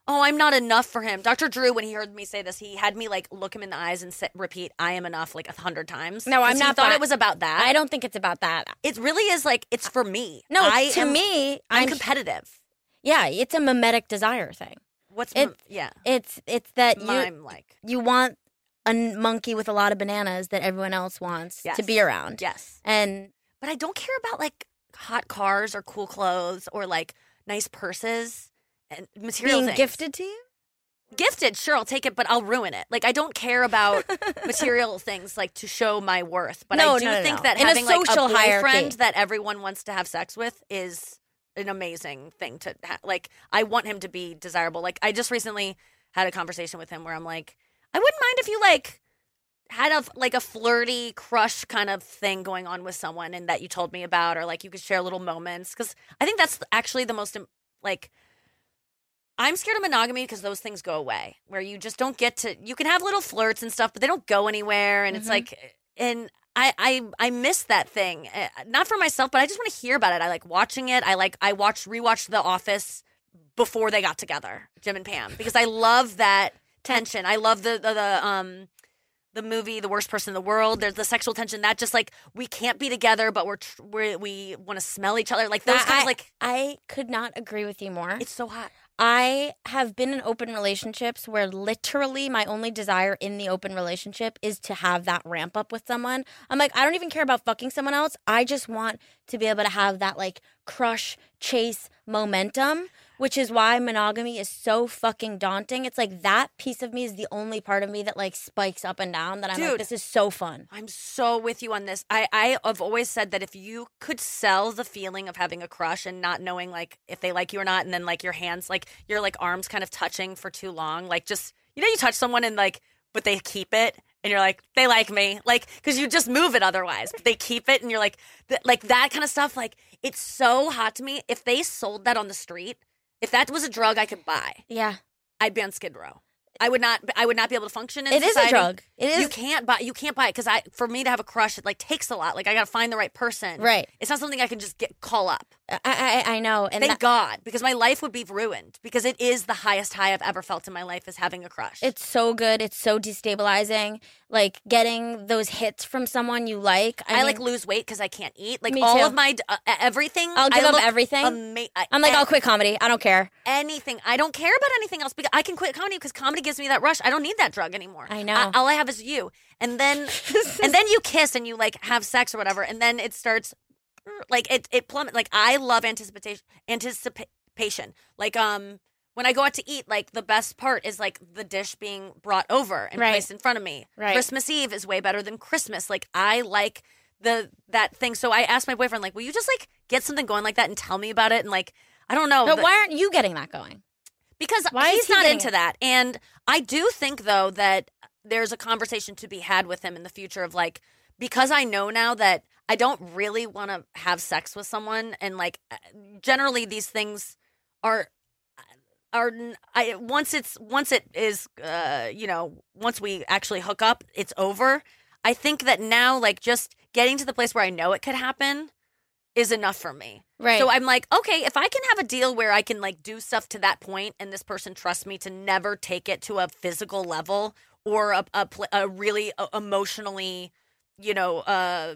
oh I'm not enough for him. Dr. Drew when he heard me say this, he had me like look him in the eyes and sit, repeat I am enough like a hundred times. No, I'm not thought that- it was about that. I don't think it's about that. It really is like it's for me. No, I to am- me, I'm I'm competitive. yeah, it's a mimetic desire thing. What's It- yeah? It's it's that you like. you want a monkey with a lot of bananas that everyone else wants to be around. Yes. And But I don't care about like hot cars or cool clothes or like nice purses and material being things. gifted to you? Gifted, sure, I'll take it, but I'll ruin it. Like I don't care about material things like to show my worth. But No, I do no, no, think that In a having like social a boyfriend hierarchy. that everyone wants to have sex with is an amazing thing to ha- like. I want him to be desirable. Like I just recently had a conversation with him where I'm like, I wouldn't mind if you like had a like a flirty crush kind of thing going on with someone and that you told me about or like you could share little moments because i think that's actually the most like i'm scared of monogamy because those things go away where you just don't get to you can have little flirts and stuff but they don't go anywhere and it's Mhm. like and I, I I miss that thing. Uh, Not for myself, but I just want to hear about it. I like watching it. I like I watched rewatched The Office before they got together, Jim and Pam, because I love that tension. I love the the, the um the movie The Worst Person in the World. There's the sexual tension that just like we can't be together, but we're, tr- we're we want to smell each other. Like those kind of like I could not agree with you more. it's so hot. I have been in open relationships where literally my only desire in the open relationship is to have that ramp up with someone. I'm like, I don't even care about fucking someone else. I just want to be able to have that like crush, chase momentum, which is why monogamy is so fucking daunting. It's like that piece of me is the only part of me that like spikes up and down that I'm like, this is so fun. I'm so with you on this. I, I have always said that if you could sell the feeling of having a crush and not knowing like if they like you or not, and then like your hands, like your like arms kind of touching for too long, like just you know you touch someone and like but they keep it and you're like they like me like because you just move it otherwise but they keep it and you're like th- like that kind of stuff like it's so hot to me if they sold that on the street if that was a drug i could buy Yeah. i'd be on skid row i would not i would not be able to function in It is a society. drug. It is You can't buy. You can't buy it because I, for me to have a crush, it like takes a lot. Like I gotta find the right person. right. It's not something I can just get call up. I I, I know. And Thank that- God, because my life would be ruined. Because it is the highest high I've ever felt in my life is having a crush. It's so good. It's so destabilizing. Like getting those hits from someone you like. I, I, like lose weight because I can't eat. Like all too. of my uh, everything. I'll give I up everything. Ama- I- I'm like, I'll quit comedy. I don't care. anything. I don't care about anything else because I can quit comedy because comedy gives me that rush. I don't need that drug anymore. I know. all I have is you, and then [LAUGHS] and then you kiss and you like have sex or whatever, and then it starts like it it plummet. Like I love anticipation anticipation. Like um when I go out to eat, like the best part is like the dish being brought over and Right. placed in front of me. Right. Christmas Eve is way better than Christmas. Like I like the that thing. So I asked my boyfriend, like, will you just like get something going like that and tell me about it? And like I don't know. But the- why aren't you getting that going? because Why he's he not into it? that. And I do think though that there's a conversation to be had with him in the future of like because I know now that I don't really want to have sex with someone and like uh, generally these things are are I once it's once it is uh you know once we actually hook up it's over. I think that now like just getting to the place where I know it could happen is enough for me. Right. So I'm like, okay, if I can have a deal where I can like do stuff to that point, and this person trusts me to never take it to a physical level or a a, pl- a really uh, emotionally, you know, uh,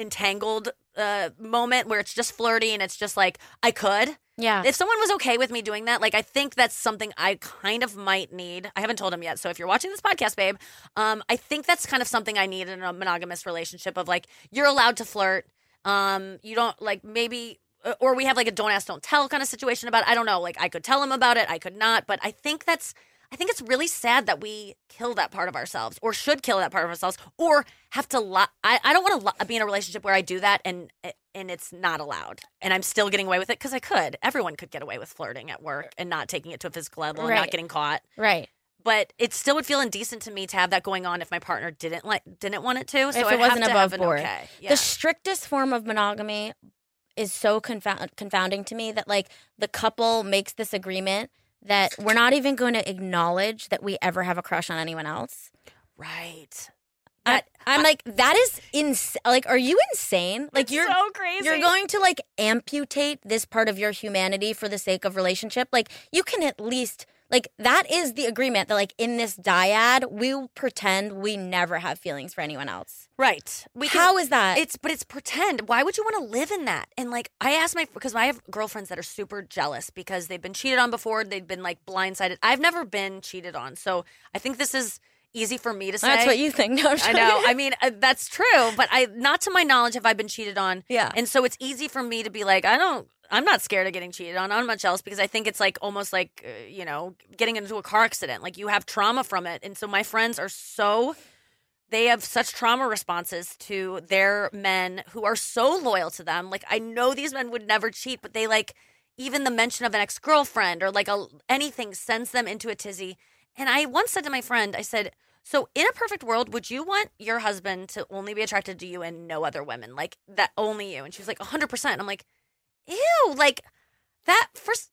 entangled uh, moment where it's just flirty and it's just like I could. yeah. If someone was okay with me doing that, like I think that's something I kind of might need. I haven't told him yet, so if you're watching this podcast, babe, um, I think that's kind of something I need in a monogamous relationship. Of like, you're allowed to flirt. Um, you don't like maybe, uh, or we have like a don't ask, don't tell kind of situation about. It. I don't know. Like I could tell him about it, I could not, but I think that's. I think it's really sad that we kill that part of ourselves, or should kill that part of ourselves, or have to. lie. I I don't want to li- be in a relationship where I do that and eh, and it's not allowed, and I'm still getting away with it because I could. Everyone could get away with flirting at work and not taking it to a physical level and not getting caught. right. But it still would feel indecent to me to have that going on if my partner didn't like didn't want it to. So If it wasn't have to above board. Okay. Yeah. The strictest form of monogamy is so confound- confounding to me that like the couple makes this agreement that we're not even going to acknowledge that we ever have a crush on anyone else. right. I, I'm like, that is ins. Like, are you insane? Like, you're so crazy. you're going to like amputate this part of your humanity for the sake of relationship. Like, you can at least Like that is the agreement that like in this dyad, we'll pretend we never have feelings for anyone else. Right. We can- How is that? It's but it's pretend. Why would you want to live in that? And like I asked my because I have girlfriends that are super jealous because they've been cheated on before. They've been like blindsided. I've never been cheated on, so I think this is easy for me to say. That's what you think. [LAUGHS] No, I'm I know. I mean, uh, that's true, but I not to my knowledge have I been cheated on. Yeah. And so it's easy for me to be like, I don't. I'm not scared of getting cheated on. on much else because I think it's like almost like uh, you know getting into a car accident. Like you have trauma from it, and so my friends are so they have such trauma responses to their men who are so loyal to them. Like I know these men would never cheat, but they like even the mention of an ex girlfriend or like a anything sends them into a tizzy. And I once said to my friend, I said, "So in a perfect world, would you want your husband to only be attracted to you and no other women, like that only you?" And she was like, "100." percent I'm like, "Ew!" Like that first.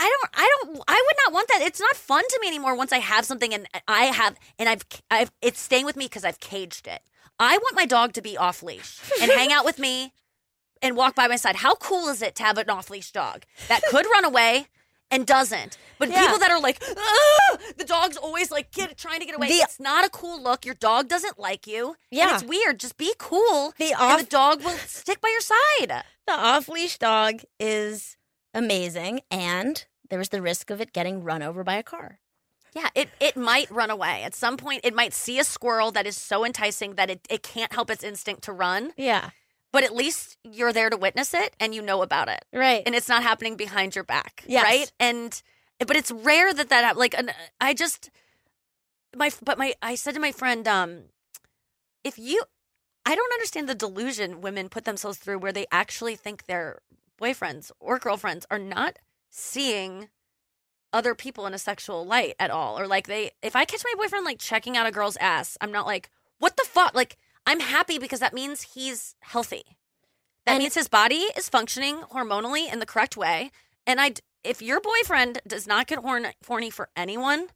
I don't, I don't, I would not want that. It's not fun to me anymore once I have something and I have, and I've, I've, it's staying with me because I've caged it. I want my dog to be off leash and hang out with me and walk by my side. How cool is it to have an off leash dog that could run away and doesn't? But Yeah. people that are like, the dog's always like get, trying to get away. The- it's not a cool look. Your dog doesn't like you. Yeah. And it's weird. Just be cool. The and off- the dog will stick by your side. the off leash dog is amazing, and there's the risk of it getting run over by a car. Yeah, it, it might run away. At some point, it might see a squirrel that is so enticing that it, it can't help its instinct to run. Yeah, But at least you're there to witness it and you know about it. right. And it's not happening behind your back. Yes. Right? And, but it's rare that that. Like, an, I just, my, but my, I said to my friend, um, if you, I don't understand the delusion women put themselves through where they actually think their boyfriends or girlfriends are not seeing other people in a sexual light at all or like they if i catch my boyfriend like checking out a girl's ass i'm not like what the fuck like i'm happy because that means he's healthy that And- means his body is functioning hormonally in the correct way and i if your boyfriend does not get horn, horny for anyone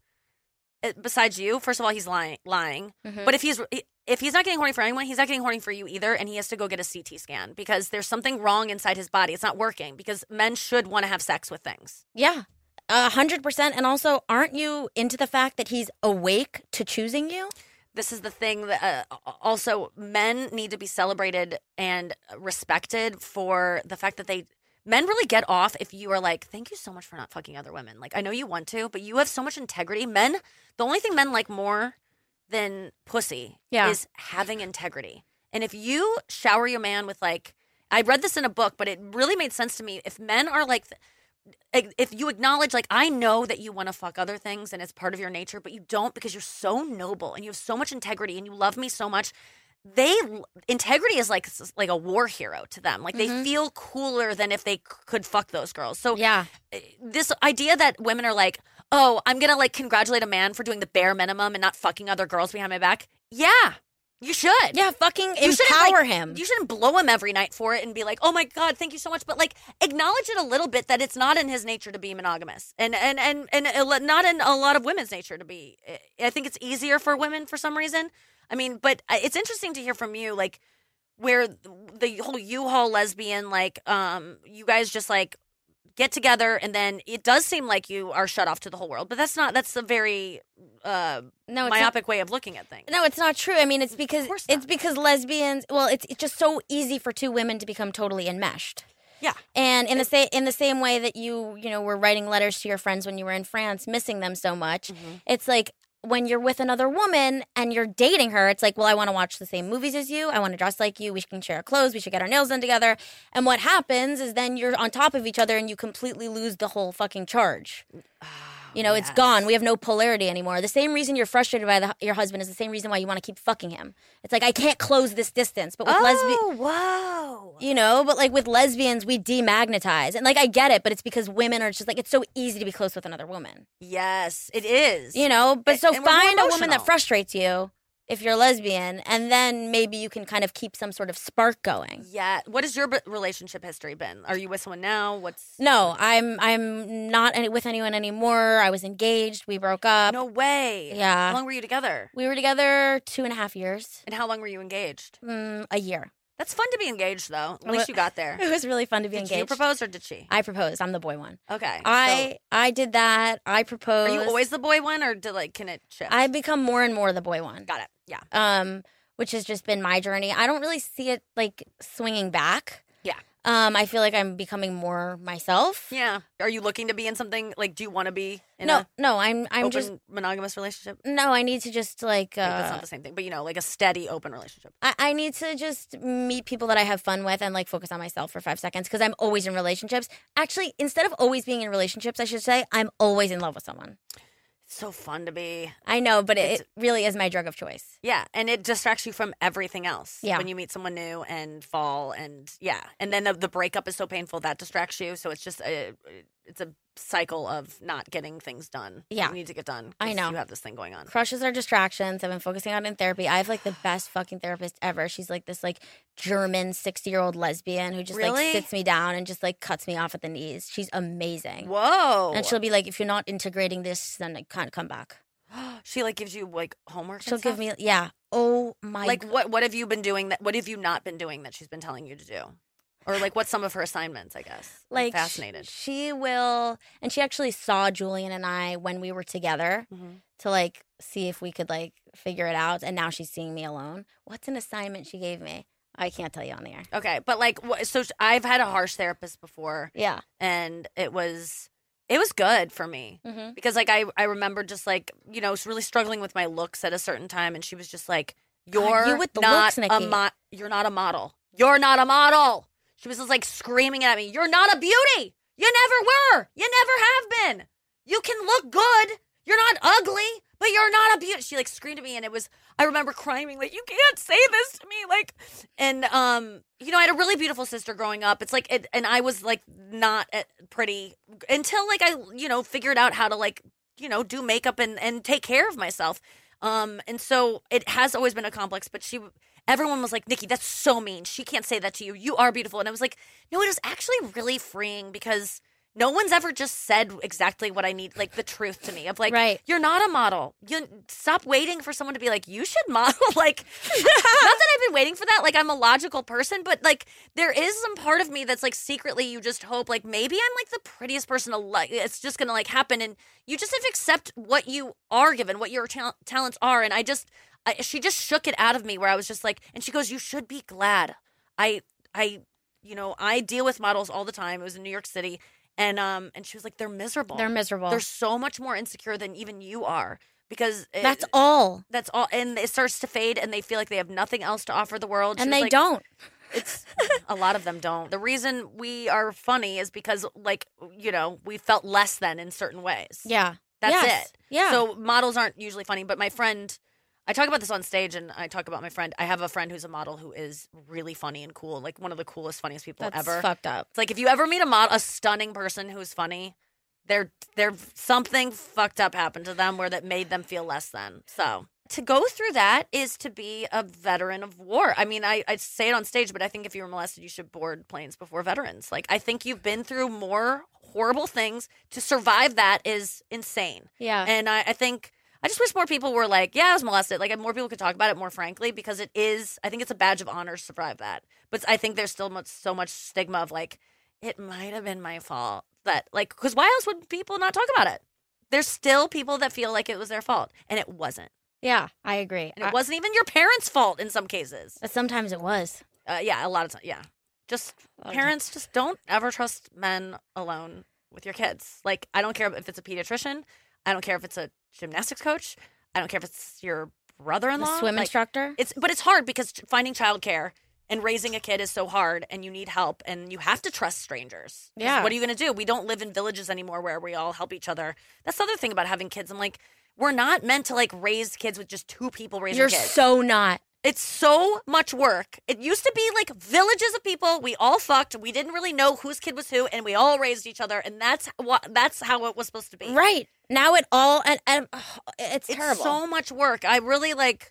eh, besides you first of all he's lying lying Mhm. but if he's if he's not getting horny for anyone, he's not getting horny for you either, and he has to go get a CT scan because there's something wrong inside his body. It's not working because men should want to have sex with things. yeah, a hundred percent. And also, aren't you into the fact that he's awake to choosing you? This is the thing that uh, also men need to be celebrated and respected for the fact that they men really get off if you are like, thank you so much for not fucking other women. Like I know you want to, but you have so much integrity. Men, the only thing men like more than pussy Yeah. is having integrity. And if you shower your man with like, I read this in a book, but it really made sense to me. If men are like, if you acknowledge, like, I know that you want to fuck other things and it's part of your nature, but you don't because you're so noble and you have so much integrity and you love me so much. They integrity is like like a war hero to them. Like they Mhm. feel cooler than if they could fuck those girls. So Yeah, this idea that women are like, oh, I'm gonna like congratulate a man for doing the bare minimum and not fucking other girls behind my back. Yeah, you should. yeah. Fucking You shouldn't, empower like- him. You shouldn't blow him every night for it and be like, "Oh my god, thank you so much." But like, acknowledge it a little bit that it's not in his nature to be monogamous, and and and and not in a lot of women's nature to be. I think it's easier for women for some reason. I mean, but uh, it's interesting to hear from you, like where the whole U-Haul lesbian, like, um, you guys just like get together, and then it does seem like you are shut off to the whole world, but that's not. That's a very uh, no, it's not- myopic way of looking at things. No, it's not true. I mean, it's because it's because lesbians. Well, it's it's just so easy for two women to become totally enmeshed. Yeah. And in the same in the same way that you you know were writing letters to your friends when you were in France, missing them so much, Mm-hmm. it's like when you're with another woman and you're dating her, it's like, well, I want to watch the same movies as you. I want to dress like you. We can share our clothes. We should get our nails done together. And what happens is then you're on top of each other and you completely lose the whole fucking charge. Mm, ah. You know, it's gone. We have no polarity anymore. The same reason you're frustrated by the, your husband is the same reason why you want to keep fucking him. It's like I can't close this distance. But with lesbian, Oh, whoa. you know, but like with lesbians, we demagnetize, and like I get it, but it's because women are just like it's so easy to be close with another woman. Yes, it is. You know, but so And we're more find a woman that frustrates you if you're lesbian, and then maybe you can kind of keep some sort of spark going. Yeah. What has your b- relationship history been? Are you with someone now? What's No, I'm I'm not any, with anyone anymore. I was engaged. We broke up. no way? Yeah. How long were you together? We were together two and a half years, And how long were you engaged? mm, a year. That's fun to be engaged, though. At least you got there. [LAUGHS] It was really fun to be Did you engaged. propose or did she? I proposed. I'm the boy one. Okay. I I did that. I proposed. are you always the boy one, or did like can it shift? I become more and more the boy one. got it. Yeah. Um, which has just been my journey. I don't really see it like swinging back. Um, I feel like I'm becoming more myself. Yeah. Are you looking to be in something like? Do you want to be in no, a no, I'm I'm open just monogamous relationship? no. I need to just like Like, that's uh, not the same thing, but you know, like a steady open relationship. I, I need to just meet people that I have fun with and like focus on myself for five seconds because I'm always in relationships. Actually, instead of always being in relationships, I should say I'm always in love with someone. So fun to be. I know, but it, it really is my drug of choice. Yeah, and it distracts you from everything else. Yeah. when you meet someone new and fall, and yeah, and then the, the breakup is so painful that distracts you. So it's just a, it's a cycle of not getting things done. Yeah. you need to get done. I know. you have this thing going on. Crushes are distractions. I've been focusing on in therapy. I have like the best fucking therapist ever. She's like this like German 60 year old lesbian who just Really? like sits me down and just like cuts me off at the knees. She's amazing. Whoa! And she'll be like, if you're not integrating this, then I can't come back. [GASPS] she like gives you like homework. She'll give me, yeah. Oh my like what? What have you been doing? That what have you not been doing that she's been telling you to do? Or like what's some of her assignments? I guess. I'm like fascinated. She will, and she actually saw Julian and I when we were together Mhm. to like see if we could like figure it out. And now she's seeing me alone. What's an assignment she gave me? I can't tell you on the air. Okay, but like, so I've had a harsh therapist before, Yeah. and it was it was good for me Mm-hmm. because like I I remember just like you know really struggling with my looks at a certain time, and she was just like, "You're you with the not looks, a mo- you're not a model. You're not a model." She was just like screaming at me, "You're not a beauty. You never were. You never have been. You can look good. You're not ugly, but you're not a beauty." She like screamed at me, and it was I remember crying like, "You can't say this to me!" Like, and um, you know, I had a really beautiful sister growing up. It's like, it, and I was like not uh, pretty until like I, you know, figured out how to like, you know, do makeup and and take care of myself. Um, and so it has always been a complex. But she, everyone was like, "Nikki, that's so mean. She can't say that to you. You are beautiful." And I was like, "No, it is actually really freeing because." No one's ever just said exactly what I need, like the truth to me. Of like, Right. you're not a model. You stop waiting for someone to be like, you should model. [LAUGHS] like, not that I've been waiting for that. Like, I'm a logical person, but like, there is some part of me that's like secretly, you just hope, like, maybe I'm like the prettiest person alive. It's just gonna like happen, and you just have to accept what you are given, what your tal- talents are. And I just, I, she just shook it out of me, where I was just like, and she goes, you should be glad. I, I, you know, I deal with models all the time. It was in New York City. And um and she was like, they're miserable. They're miserable. They're so much more insecure than even you are because it- That's all. that's all and it starts to fade and they feel like they have nothing else to offer the world She And they like, don't. it's [LAUGHS] a lot of them don't the reason we are funny is because like you know we felt less than in certain ways Yeah. that's Yes. it Yeah. so models aren't usually funny but my friend i talk about this on stage and i talk about my friend i have a friend who's a model who is really funny and cool like one of the coolest funniest people that's ever fucked up. it's like if you ever meet a model, a stunning person who's funny, they're they're something fucked up happened to them where that made them feel less than. So to go through that is to be a veteran of war. I mean, I I say it on stage, but I think if you were molested, you should board planes before veterans. Like I think you've been through more horrible things to survive. That is insane. Yeah. And I, I think I just wish more people were like, yeah, I was molested. Like more people could talk about it more frankly because it is. I think it's a badge of honor to survive that. But I think there's still much, so much stigma of like, it might have been my fault. That like, because why else would people not talk about it? There's still people that feel like it was their fault, and it wasn't. yeah. I agree. And it I- wasn't even your parents' fault in some cases. but sometimes it was. Uh, yeah, a lot of times. Yeah, just parents just don't ever trust men alone with your kids. Like, I don't care if it's a pediatrician. I don't care if it's a gymnastics coach. I don't care if it's your brother-in-law. swim Like, instructor. It's but it's hard because finding childcare and raising a kid is so hard, and you need help, and you have to trust strangers. Yeah. What are you going to do? We don't live in villages anymore where we all help each other. That's the other thing about having kids. I'm like, we're not meant to like raise kids with just two people raising You're kids. so not. It's so much work. It used to be like villages of people. We all fucked. We didn't really know whose kid was who, and we all raised each other. And that's what that's how it was supposed to be. Right. Now it all and, and ugh, it's, It's terrible. so much work. I really like.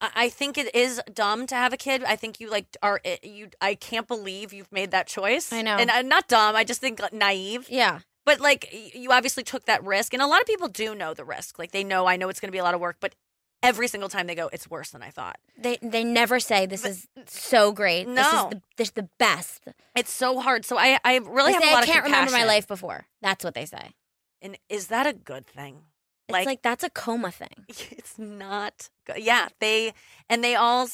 I think it is dumb to have a kid. I think you like are you. I can't believe you've made that choice. I know. and uh, not dumb. I just think naive. yeah. But like you obviously took that risk, and a lot of people do know the risk. Like they know. I know it's going to be a lot of work, but every single time they go, it's worse than I thought. They they never say this is so great. This is No. the, this is the best. It's so hard. So I, I really They have say, a lot I can't remember my life before. That's what they say. And is that a good thing? It's like, that's a coma thing. [LAUGHS] it's not good. Yeah, they and they all.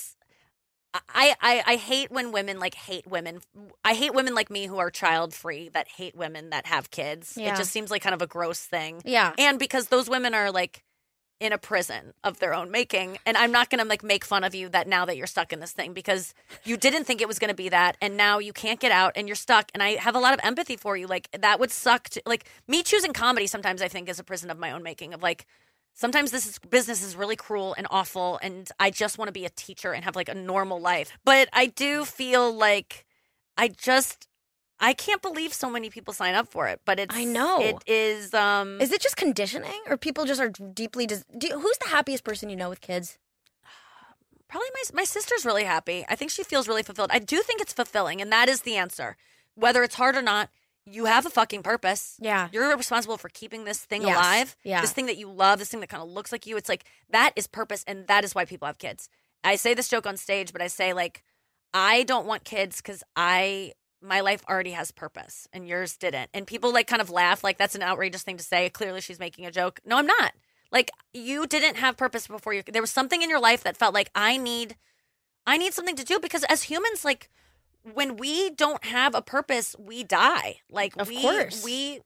I, I I hate when women like hate women. I hate women like me who are child free that hate women that have kids. Yeah. It just seems like kind of a gross thing. Yeah. And because those women are like in a prison of their own making, and I'm not gonna like make fun of you that now that you're stuck in this thing because you didn't think it was gonna be that, and now you can't get out and you're stuck. And I have a lot of empathy for you. Like that would suck. To, like me choosing comedy sometimes I think is a prison of my own making. Of like sometimes this is, business is really cruel and awful, and I just want to be a teacher and have like a normal life. But I do feel like I just. I can't believe so many people sign up for it, but it's I know. it is um Is it just conditioning, or people just are deeply? Dis- do, who's the happiest person you know with kids? Probably my my sister's really happy. I think she feels really fulfilled. I do think it's fulfilling, and that is the answer. Whether it's hard or not, you have a fucking purpose. Yeah. You're responsible for keeping this thing Yes. alive. Yeah. This thing that you love, this thing that kind of looks like you. It's like that is purpose, and that is why people have kids. I say this joke on stage, but I say like, I don't want kids because I my life already has purpose, and yours didn't. And people like kind of laugh like that's an outrageous thing to say. Clearly, she's making a joke. No, I'm not. Like you didn't have purpose before you. There was something in your life that felt like I need, I need something to do because as humans, like when we don't have a purpose, we die. Like Of we, course. we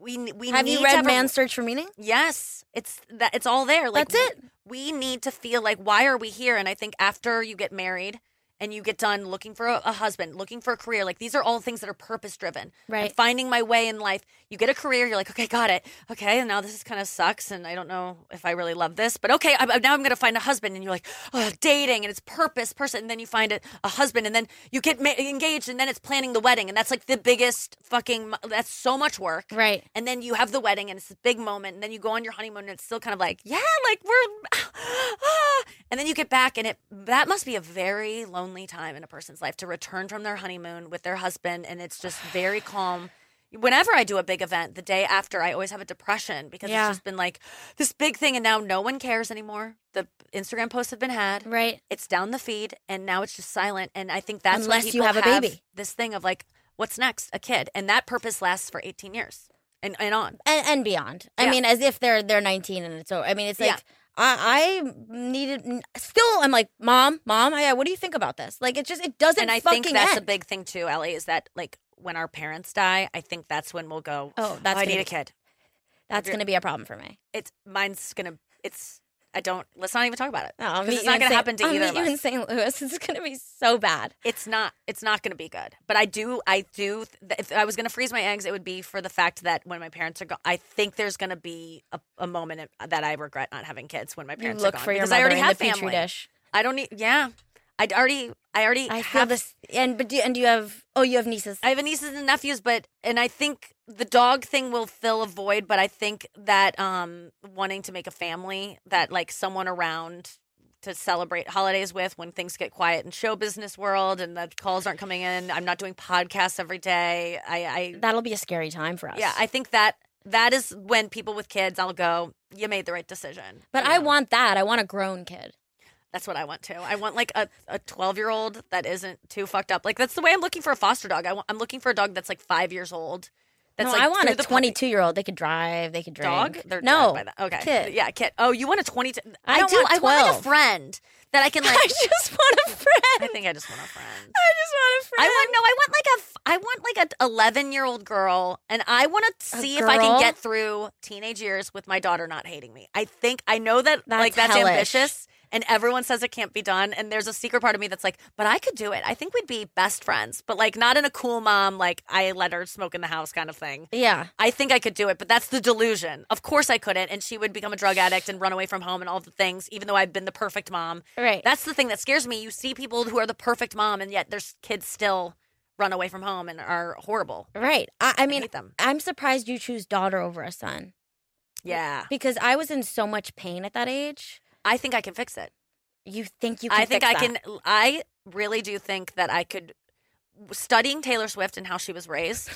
we we Have need you to read have a- Man's Search for Meaning? Yes, it's that it's all there. Like That's it. We need to feel like why are we here? And I think after you get married and you get done looking for a, a husband, looking for a career, like these are all things that are purpose driven. Right. finding my way in life. You get a career, you're like, okay, got it. Okay, and now this is kind of sucks, and I don't know if I really love this, but okay, I, now I'm gonna find a husband, and you're like, oh, dating, and it's purpose, person, and then you find it a husband, and then you get ma- engaged, and then it's planning the wedding, and that's like the biggest fucking. That's so much work. Right. And then you have the wedding and it's this big moment. And then you go on your honeymoon and it's still kind of like, yeah, like we're. [SIGHS] ah. And then you get back and it that must be a very lonely time in a person's life to return from their honeymoon with their husband and it's just very calm. Whenever I do a big event, the day after, I always have a depression because Yeah. it's just been like this big thing and now no one cares anymore. The Instagram posts have been had Right. it's down the feed and now it's just silent and i think that's Unless you people have a baby. this thing of like what's next a kid and that purpose lasts for 18 years and, and on and, and beyond. I mean, as if they're they're 19 and it's over. I mean, it's like Yeah. I, I needed still. I'm like, mom, mom, I, what do you think about this? Like, it just it doesn't. and i fucking think that's a big thing too Ali is that like when our parents die i think that's when we'll go Oh, that's i need a kid That's going to be a problem for me. it's mine's gonna it's i don't let's not even talk about it No, I'll 'Cause meet it's you not gonna happen to I'll either meet of you us in St. Louis. It's going to be so bad. it's not it's not going to be good but i do i do if i was going to freeze my eggs it would be for the fact that when my parents are gone i think there's going to be a, a moment that i regret not having kids when my You parents look are gone for your because i already have family dish. i don't need yeah i already i already I have this. And but do, and do you have? Oh, you have nieces. I have nieces and nephews, but and I think the dog thing will fill a void. But I think that um wanting to make a family, that like someone around to celebrate holidays with when things get quiet in show business world and the calls aren't coming in. I'm not doing podcasts every day. I, I That'll be a scary time for us. yeah, I think that that is when people with kids, I'll go. You made the right decision. but You I want that. I want a grown kid. That's what I want too. I want like a a 12 year old that isn't too fucked up. Like that's the way I'm looking for a foster dog. I want, I'm looking for a dog that's like five years old. That's no, like I want a 22 year old. They could drive. They could drink. dog. They're no. by that. Okay, kid. yeah, kid. Oh, you want a 22? I don't do. want I want like a friend that I can [LAUGHS] like. I just want a friend. I think I just want a friend. I just want a friend. I want no. I want like a. I want like a 11 year old girl, and I want to see if I can get through teenage years with my daughter not hating me. I think I know that That's like that's hellish. ambitious, and everyone says it can't be done. And there's a secret part of me that's like, but I could do it. I think we'd be best friends, but like not in a cool mom, like I let her smoke in the house kind of thing. Yeah. I think I could do it, but that's the delusion. Of course I couldn't, and she would become a drug addict and run away from home and all the things, even though I've been the perfect mom. Right. That's the thing that scares me. You see people who are the perfect mom, and yet their kids still run away from home and are horrible. right. I, I mean, them. I'm surprised you choose daughter over a son Yeah, because I was in so much pain at that age. I think I can fix it. You think you can I think I that. can. I really do think that I could. Studying Taylor Swift and how she was raised,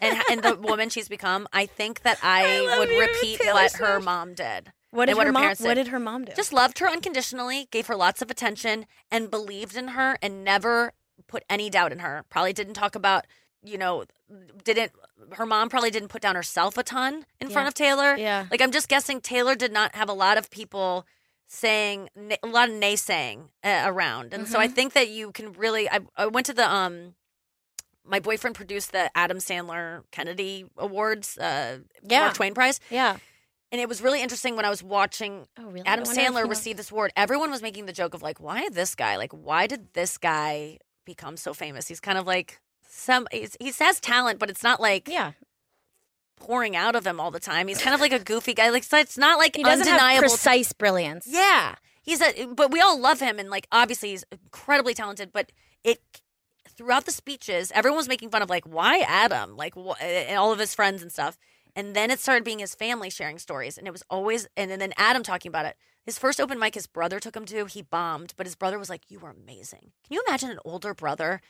and and the [LAUGHS] woman she's become, I think that I, I would repeat what her mom did. What did what her her mom? parents What did. did her mom do? just loved her unconditionally, gave her lots of attention, and believed in her, and never put any doubt in her. Probably didn't talk about, you know, didn't her mom probably didn't put down herself a ton in front of Taylor. yeah. Like I'm just guessing Taylor did not have a lot of people saying a lot of naysaying uh, around, and so I Mhm. think that you can really. I, I went to the um. My boyfriend produced the Adam Sandler Kennedy Awards, uh, Yeah. Mark Twain Prize, Yeah. and it was really interesting when I was watching Oh, really? Adam I wonder if Sandler receive this award. Everyone was making the joke of like, why this guy? Like, why did this guy become so famous? He's kind of like some. He's, he has talent, but it's not like Yeah. Pouring out of him all the time. He's kind of like a goofy guy. Like, so it's not like He doesn't have undeniable. precise brilliance. yeah, he's a. But we all love him, and like obviously he's incredibly talented. But it throughout the speeches, everyone was making fun of like, why Adam? Like, wh- and all of his friends and stuff. And then it started being his family sharing stories, and it was always, and then Adam talking about it. His first open mic, his brother took him to. He bombed, but his brother was like, "You were amazing." Can you imagine an older brother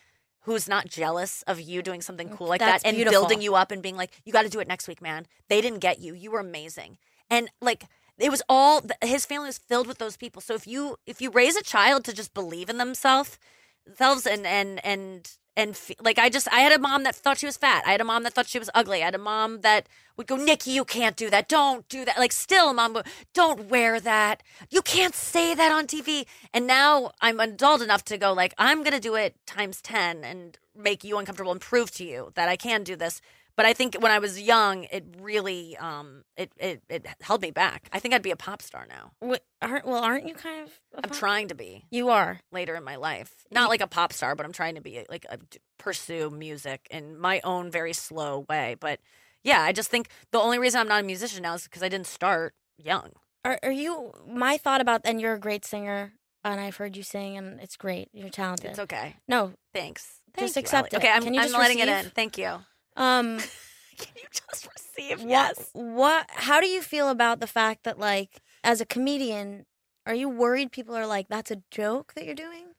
who's not jealous of you doing something cool like That's that and beautiful. building you up and being like, "You got to do it next week, man." They didn't get you. You were amazing, and like it was all his family was filled with those people. So if you if you raise a child to just believe in themselves, themselves and and and and like I just I had a mom that thought she was fat. I had a mom that thought she was ugly. I had a mom that would go, Nikki, you can't do that. Don't do that. Like still, mom, don't wear that. You can't say that on TV. And now I'm adult enough to go like I'm gonna do it times ten and make you uncomfortable and prove to you that I can do this. But I think when I was young, it really um it it, it held me back. I think I'd be a pop star now. Wait, aren't well? Aren't you kind of? a I'm trying to be You are. later in my life. Not like a pop star, but I'm trying to be like a, pursue music in my own very slow way. But yeah, I just think the only reason I'm not a musician now is because I didn't start young. Are, are you? My thought about and you're a great singer, and I've heard you sing, and it's great. You're talented. It's okay. no, Thanks. Just Thank you, accept it. Okay, I'm, Can you I'm just letting it in. Thank you. Um, [LAUGHS] Can you just receive? Yes. what? How do you feel about the fact that, like, as a comedian, are you worried people are like, "That's a joke that you're doing"?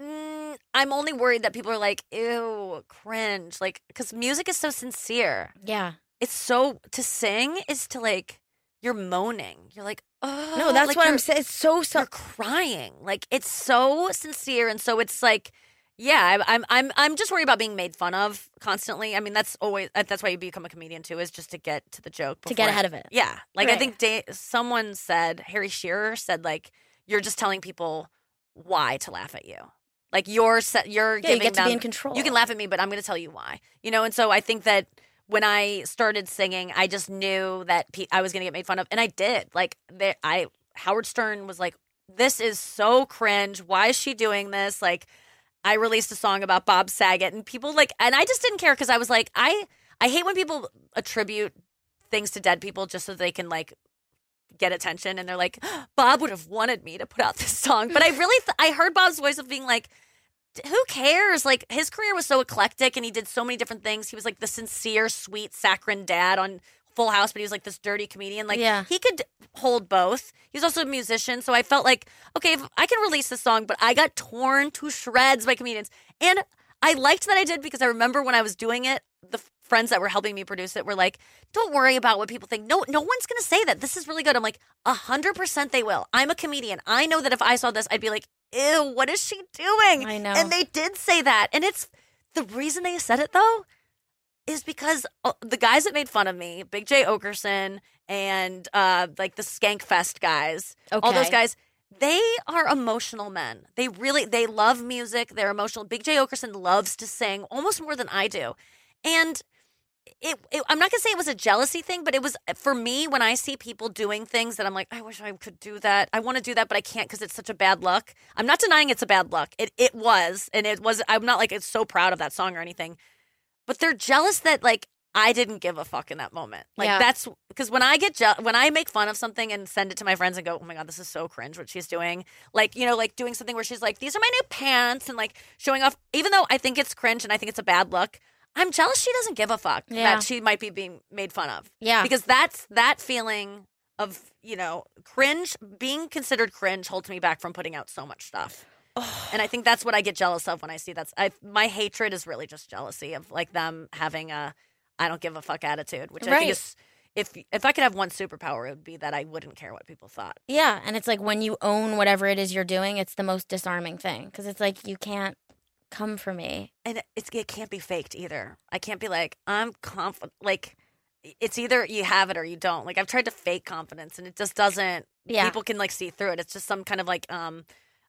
Mm, I'm only worried that people are like, ew, cringe. Like, because music is so sincere. Yeah. It's so, to sing is to like, you're moaning. You're like, oh. No, that's like what I'm saying. It's so you're so. crying. Like it's so sincere, and so it's like, yeah, I- I'm I'm I'm just worried about being made fun of constantly. I mean, that's always that's why you become a comedian too, is just to get to the joke To get ahead of it. Yeah, like I think da- someone said Harry Shearer said like you're just telling people why to laugh at you. Like you're set, you're Yeah, you giving get to them be in control. you can laugh at me, but I'm going to tell you why. You know, and so I think that when I started singing, I just knew that pe- I was going to get made fun of, and I did. Like, there, I Howard Stern was like, "This is so cringe. Why is she doing this?" Like, I released a song about Bob Saget, and people like, and I just didn't care because I was like, I I hate when people attribute things to dead people just so they can like get attention and they're like [GASPS] bob would have wanted me to put out this song but i [LAUGHS] really th- i heard bob's voice of being like who cares? Like his career was so eclectic and he did so many different things. He was like the sincere, sweet, saccharine dad on Full House, but he was like this dirty comedian. Like Yeah. he could hold both. He was also a musician, so I felt like, okay, if I can release this song, but I got torn to shreds by comedians. And I liked that I did because I remember when I was doing it, the friends that were helping me produce it were like, "Don't worry about what people think. No, no one's gonna say that. This is really good." I'm like, "A hundred percent, they will. I'm a comedian. I know that if I saw this, I'd be like, ew, what is she doing?" I know. And they did say that, and it's the reason they said it though is because uh, the guys that made fun of me, Big Jay Oakerson and uh, like the Skankfest guys, all those guys, they are emotional men. They really they love music. They're emotional. Big Jay Oakerson loves to sing almost more than I do, and. It, it, I'm not gonna say it was a jealousy thing, but it was for me when I see people doing things that I'm like, I wish I could do that. I want to do that, but I can't because it's such a bad luck. I'm not denying it's a bad luck. It it was, and it was. I'm not like it's so proud of that song or anything, but they're jealous that like I didn't give a fuck in that moment. Like Yeah. that's because when I get je- when I make fun of something and send it to my friends and go, oh my god, this is so cringe what she's doing. Like you know, like doing something where she's like, these are my new pants and like showing off. Even though I think it's cringe and I think it's a bad look, I'm jealous she doesn't give a fuck Yeah. that she might be being made fun of Yeah. because that's that feeling of you know cringe being considered cringe holds me back from putting out so much stuff. And I think that's what I get jealous of when I see that's I my hatred is really just jealousy of like them having a I don't give a fuck attitude, which I think is if if I could have one superpower, it would be that I wouldn't care what people thought. Yeah, and it's like when you own whatever it is you're doing, it's the most disarming thing because it's like you can't come for me. And it's it can't be faked either. I can't be like I'm confident. Like it's either you have it or you don't. Like I've tried to fake confidence, and it just doesn't. Yeah. People can like see through it. It's just some kind of like um,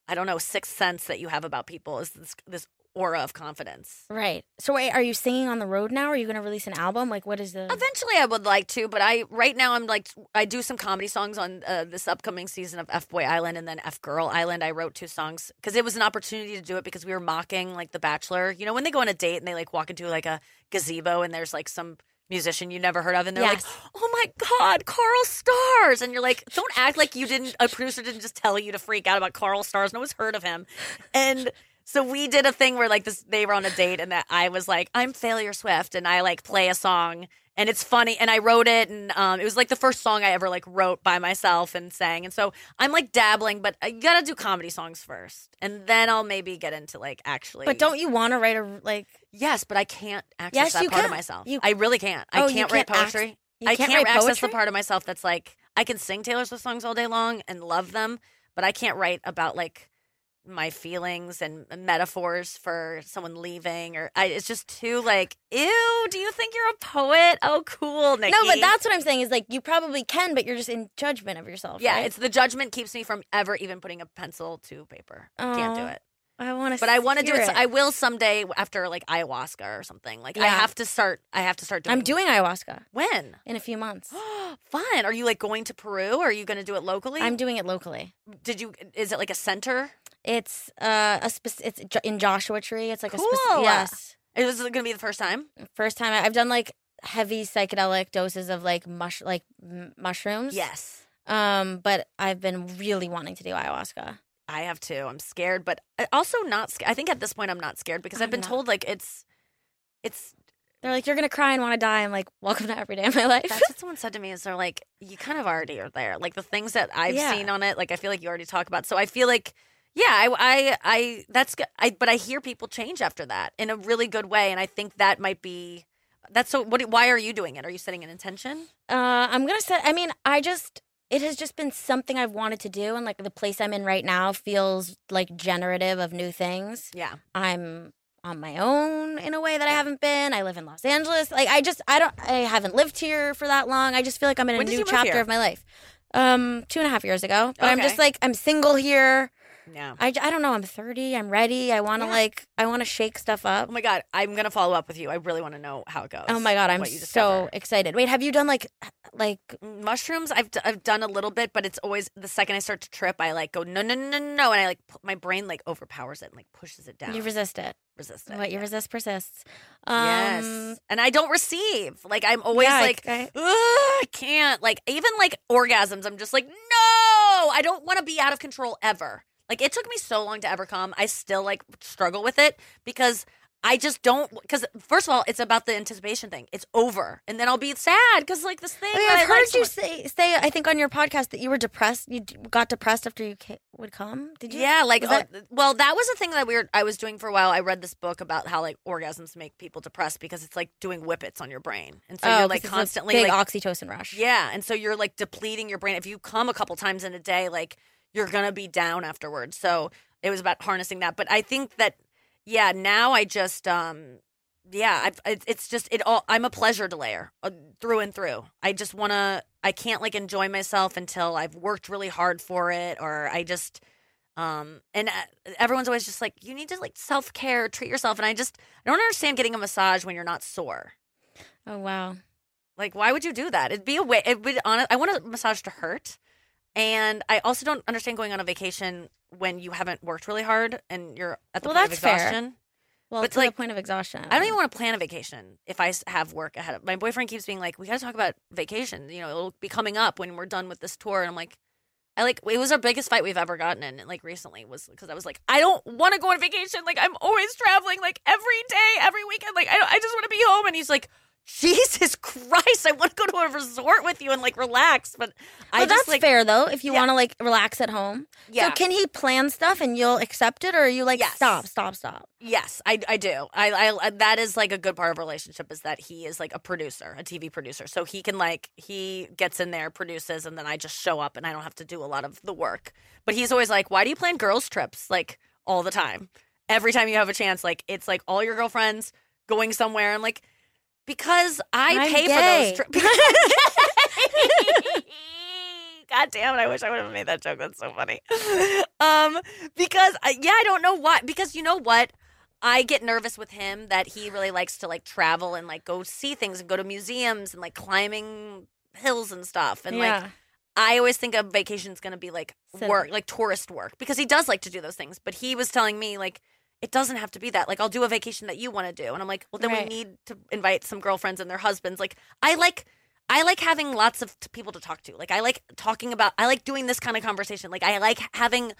I don't know, sixth sense that you have about people is this this aura of confidence. Right. So wait, are you singing on the road now? Are you going to release an album? Like, what is the? Eventually, I would like to, but I right now I'm like I do some comedy songs on uh, this upcoming season of FBoy Island and then FGirl Island. I wrote two songs because it was an opportunity to do it because we were mocking like The Bachelor. You know when they go on a date and they like walk into like a gazebo and there's like some musician you never heard of and they're Yes. like, "Oh my god, Carl Stars!" And you're like, "Don't act like you didn't." A producer didn't just tell you to freak out about Carl Stars. No one's heard of him, and. So we did a thing where like this they were on a date and that I was like I'm Failure Swift and I like play a song and it's funny and I wrote it and um, it was like the first song I ever like wrote by myself and sang and so I'm like dabbling but i gotta do comedy songs first and then I'll maybe get into like actually but don't you want to write a like? yes but I can't access Yes, that you part of myself. You- I really can't. Oh, I can't write can't ac- poetry. You I can't, can't access the part of myself that's like I can sing Taylor Swift songs all day long and love them, but I can't write about like my feelings and metaphors for someone leaving or I, it's just too like ew. Do you think you're a poet? Oh, cool, Nikki. No, but that's what I'm saying is like you probably can, but you're just in judgment of yourself. yeah. right? It's the judgment keeps me from ever even putting a pencil to paper. Can't do it. I want to, But I want to do it. so- I will someday after like ayahuasca or something. Like I have to start. I have to start doing. I'm doing ayahuasca when. in a few months. [GASPS] Fun. Are you like going to Peru? Or are you going to do it locally? I'm doing it locally. Did you? Is it like a center? It's uh a spec- it's in Joshua Tree. It's like a Cool. specific yes. Is this going to be the first time? First time I've done like heavy psychedelic doses of like mush like m- mushrooms. Yes, Um, but I've been really wanting to do ayahuasca. I have too. I'm scared, but also not. sc- I think at this point I'm not scared because I've been told like it's, it's. They're like, you're gonna cry and want to die. I'm like, welcome to every day of my life. That's what someone said to me. Is they're like, you kind of already are there. Like the things that I've Yeah. seen on it. Like I feel like you already talk about. So I feel like. Yeah, I, I, I, that's, I but I hear people change after that in a really good way, and I think that might be, that's so. What? Why are you doing it? Are you setting an intention? Uh, I'm gonna say. I mean, I just it has just been something I've wanted to do, and like the place I'm in right now feels like generative of new things. Yeah, I'm on my own in a way that I haven't been. I live in Los Angeles. Like I just I don't I haven't lived here for that long. I just feel like I'm in a When new chapter of my life. Um, two and a half years ago. But I'm just like I'm single here. Yeah. I, I don't know. I'm 30. I'm ready. I want to Yeah. like I want to shake stuff up. Oh my god, I'm gonna follow up with you. I really want to know how it goes. Oh my god, I'm so excited. Wait, have you done like like mushrooms. I've d- I've done a little bit, but it's always the second I start to trip, I like go no no no no no, and I like pu- my brain like overpowers it and like pushes it down. you resist it? resist it. What you yeah. resist persists. Um, yes, and I don't receive. Like I'm always yeah, like. I- I can't like even like orgasms. I'm just like no. I don't want to be out of control ever. Like it took me so long to ever come. I still like struggle with it because I just don't. Because first of all, it's about the anticipation thing. It's over, and then I'll be sad because like this thing. Oh, yeah, I've I like heard so you much- say say I think on your podcast that you were depressed. You got depressed after you ca- would come. Did you? Yeah, like oh, that- well, that was a thing that we were I was doing for a while. I read this book about how like orgasms make people depressed because it's like doing whippets on your brain, and so Oh, you're like constantly like oxytocin rush. yeah, and so you're like depleting your brain. If you come a couple times in a day, like you're gonna be down afterwards. So it was about harnessing that. But I think that yeah, now I just um yeah, I've, it's just it all. I'm a pleasure delayer uh, through and through. I just want to. I can't like enjoy myself until I've worked really hard for it, or I just. Um and uh, everyone's always just like you need to like self care, treat yourself, and I just I don't understand getting a massage when you're not sore. Oh wow. Like, why would you do that? It'd be a way. It would on. I want a massage to hurt, and I also don't understand going on a vacation when you haven't worked really hard and you're at the Well, point that's of fair. exhaustion. Well, But, to like, the point of exhaustion. I don't even want to plan a vacation if I have work ahead of. My boyfriend keeps being like, "We got to talk about vacation. You know, it'll be coming up when we're done with this tour." And I'm like, I like it was our biggest fight we've ever gotten in. Like recently was because I was like, I don't want to go on vacation. Like I'm always traveling, like every day, every weekend. Like I, I just want to be home. And he's like, Jesus Christ, I want to go to a resort with you and like relax, but I Well, just that's like fair though. If you Yeah. want to like relax at home. yeah. So can he plan stuff and you'll accept it, or are you like Yes. stop, stop, stop? Yes, I, I do. I, I that is like a good part of a relationship is that he is like a producer, a TV producer. So he can like he gets in there, produces, and then I just show up and I don't have to do a lot of the work. But he's always like, "Why do you plan girls trips like all the time? Every time you have a chance, like it's like all your girlfriends going somewhere." I'm like, because I I'm pay gay. for those trips. [LAUGHS] [LAUGHS] God damn it! I wish I would have made that joke. That's so funny. [LAUGHS] Um, because I, yeah, I don't know why. Because you know what, I get nervous with him that he really likes to like travel and like go see things and go to museums and like climbing hills and stuff. And like I always think a vacation's gonna be like work, like tourist work, because he does like to do those things. But he was telling me like it doesn't have to be that. Like I'll do a vacation that you want to do, and I'm like, well, then Right. we need to invite some girlfriends and their husbands. Like I like. I like having lots of t- people to talk to. Like I like talking about. I like doing this kind of conversation. Like I like having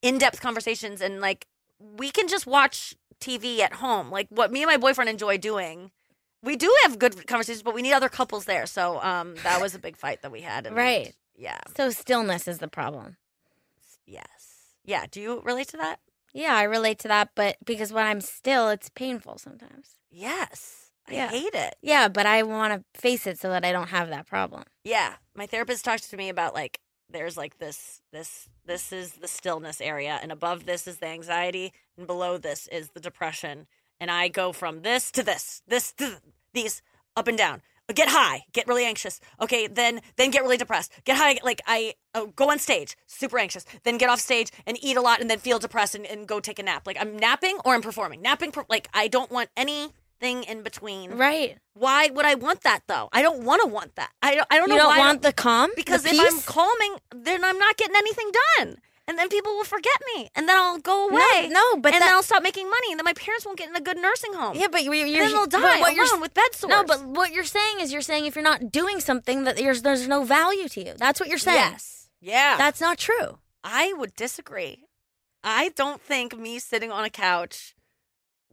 in-depth conversations, and like we can just watch TV at home. Like what me and my boyfriend enjoy doing. We do have good conversations, but we need other couples there. So um, that was a big fight that we had. and- Right. Yeah. so stillness is the problem. Yes. Yeah. Do you relate to that? Yeah, I relate to that, but because when I'm still, it's painful sometimes. Yes. I Yeah. hate it. Yeah, but I want to face it so that I don't have that problem. Yeah. My therapist talks to me about like there's like this this this is the stillness area and above this is the anxiety and below this is the depression and I go from this to this this to th- these up and down get high get really anxious okay then then get really depressed get high like I uh, go on stage super anxious then get off stage and eat a lot and then feel depressed and, and go take a nap like I'm napping or I'm performing napping per- like I don't want anything in between Right. why would I want that though? I don't want to want that. I don't. I don't You know don't why. I want the calm? because the if I'm calming, then I'm not getting anything done, and then people will forget me, and then I'll go away. no, but and that- then I'll stop making money, and then my parents won't get in a good nursing home. Yeah, but you're, you're then they'll die what you're alone with bed sores. No, but what you're saying is you're saying if you're not doing something that there's there's no value to you. That's what you're saying. yes, yeah, That's not true. I would disagree. I don't think me sitting on a couch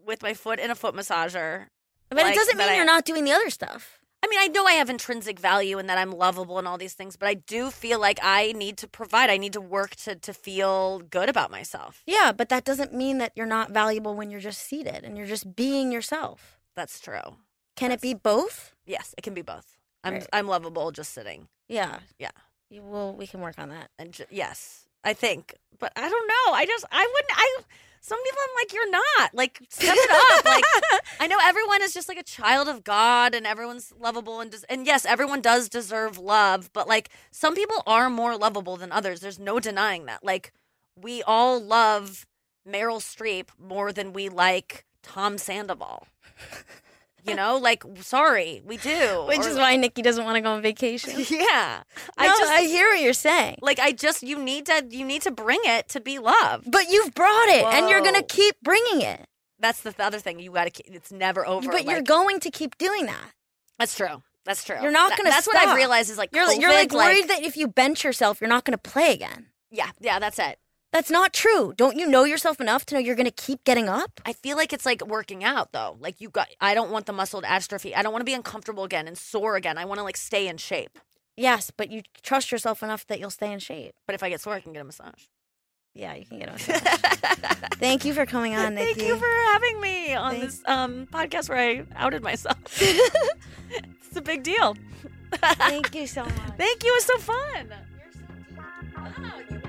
with my foot in a foot massager. But like, it doesn't mean I- you're not doing the other stuff. I mean, I know I have intrinsic value and that I'm lovable and all these things, but I do feel like I need to provide. I need to work to to feel good about myself. Yeah, but that doesn't mean that you're not valuable when you're just seated and you're just being yourself. That's true. Can it be both? Yes, it can be both. I'm Right. I'm lovable just sitting. Yeah. Yeah. You- Well, we can work on that. And ju- yes, I think. But I don't know. I just I wouldn't I some people I'm like you're not. Like step it up. like [LAUGHS] I know everyone is just like a child of God and everyone's lovable and des- and yes, everyone does deserve love, but like some people are more lovable than others. There's no denying that. Like we all love Meryl Streep more than we like Tom Sandoval. [LAUGHS] You know, like sorry, we do. Which Or- is why Nikki doesn't want to go on vacation. [LAUGHS] yeah. I I just I hear what you're saying. like I just you need to you need to bring it to be loved. But you've brought it and you're going to keep bringing it. That's the other thing. You got to it's never over. But you're going to keep doing that. That's true. That's true. You're not gonna That's what I've realized is like You're COVID, you're like worried that if you bench yourself, you're not going to play again. yeah, yeah, that's it. That's not true. Don't you know yourself enough to know you're going to keep getting up? I feel like it's like working out though. Like you got I don't want the muscle atrophy. I don't want to be uncomfortable again and sore again. I want to like stay in shape. Yes, but you trust yourself enough that you'll stay in shape. But if I get sore, I can get a massage. Yeah, you can get a [LAUGHS] massage. Thank you for coming on, Nikki. Thank you for having me on Thank- this um, podcast where I outed myself. [LAUGHS] it's a big deal. Thank you so [LAUGHS] much. Thank you. It was so fun. Oh,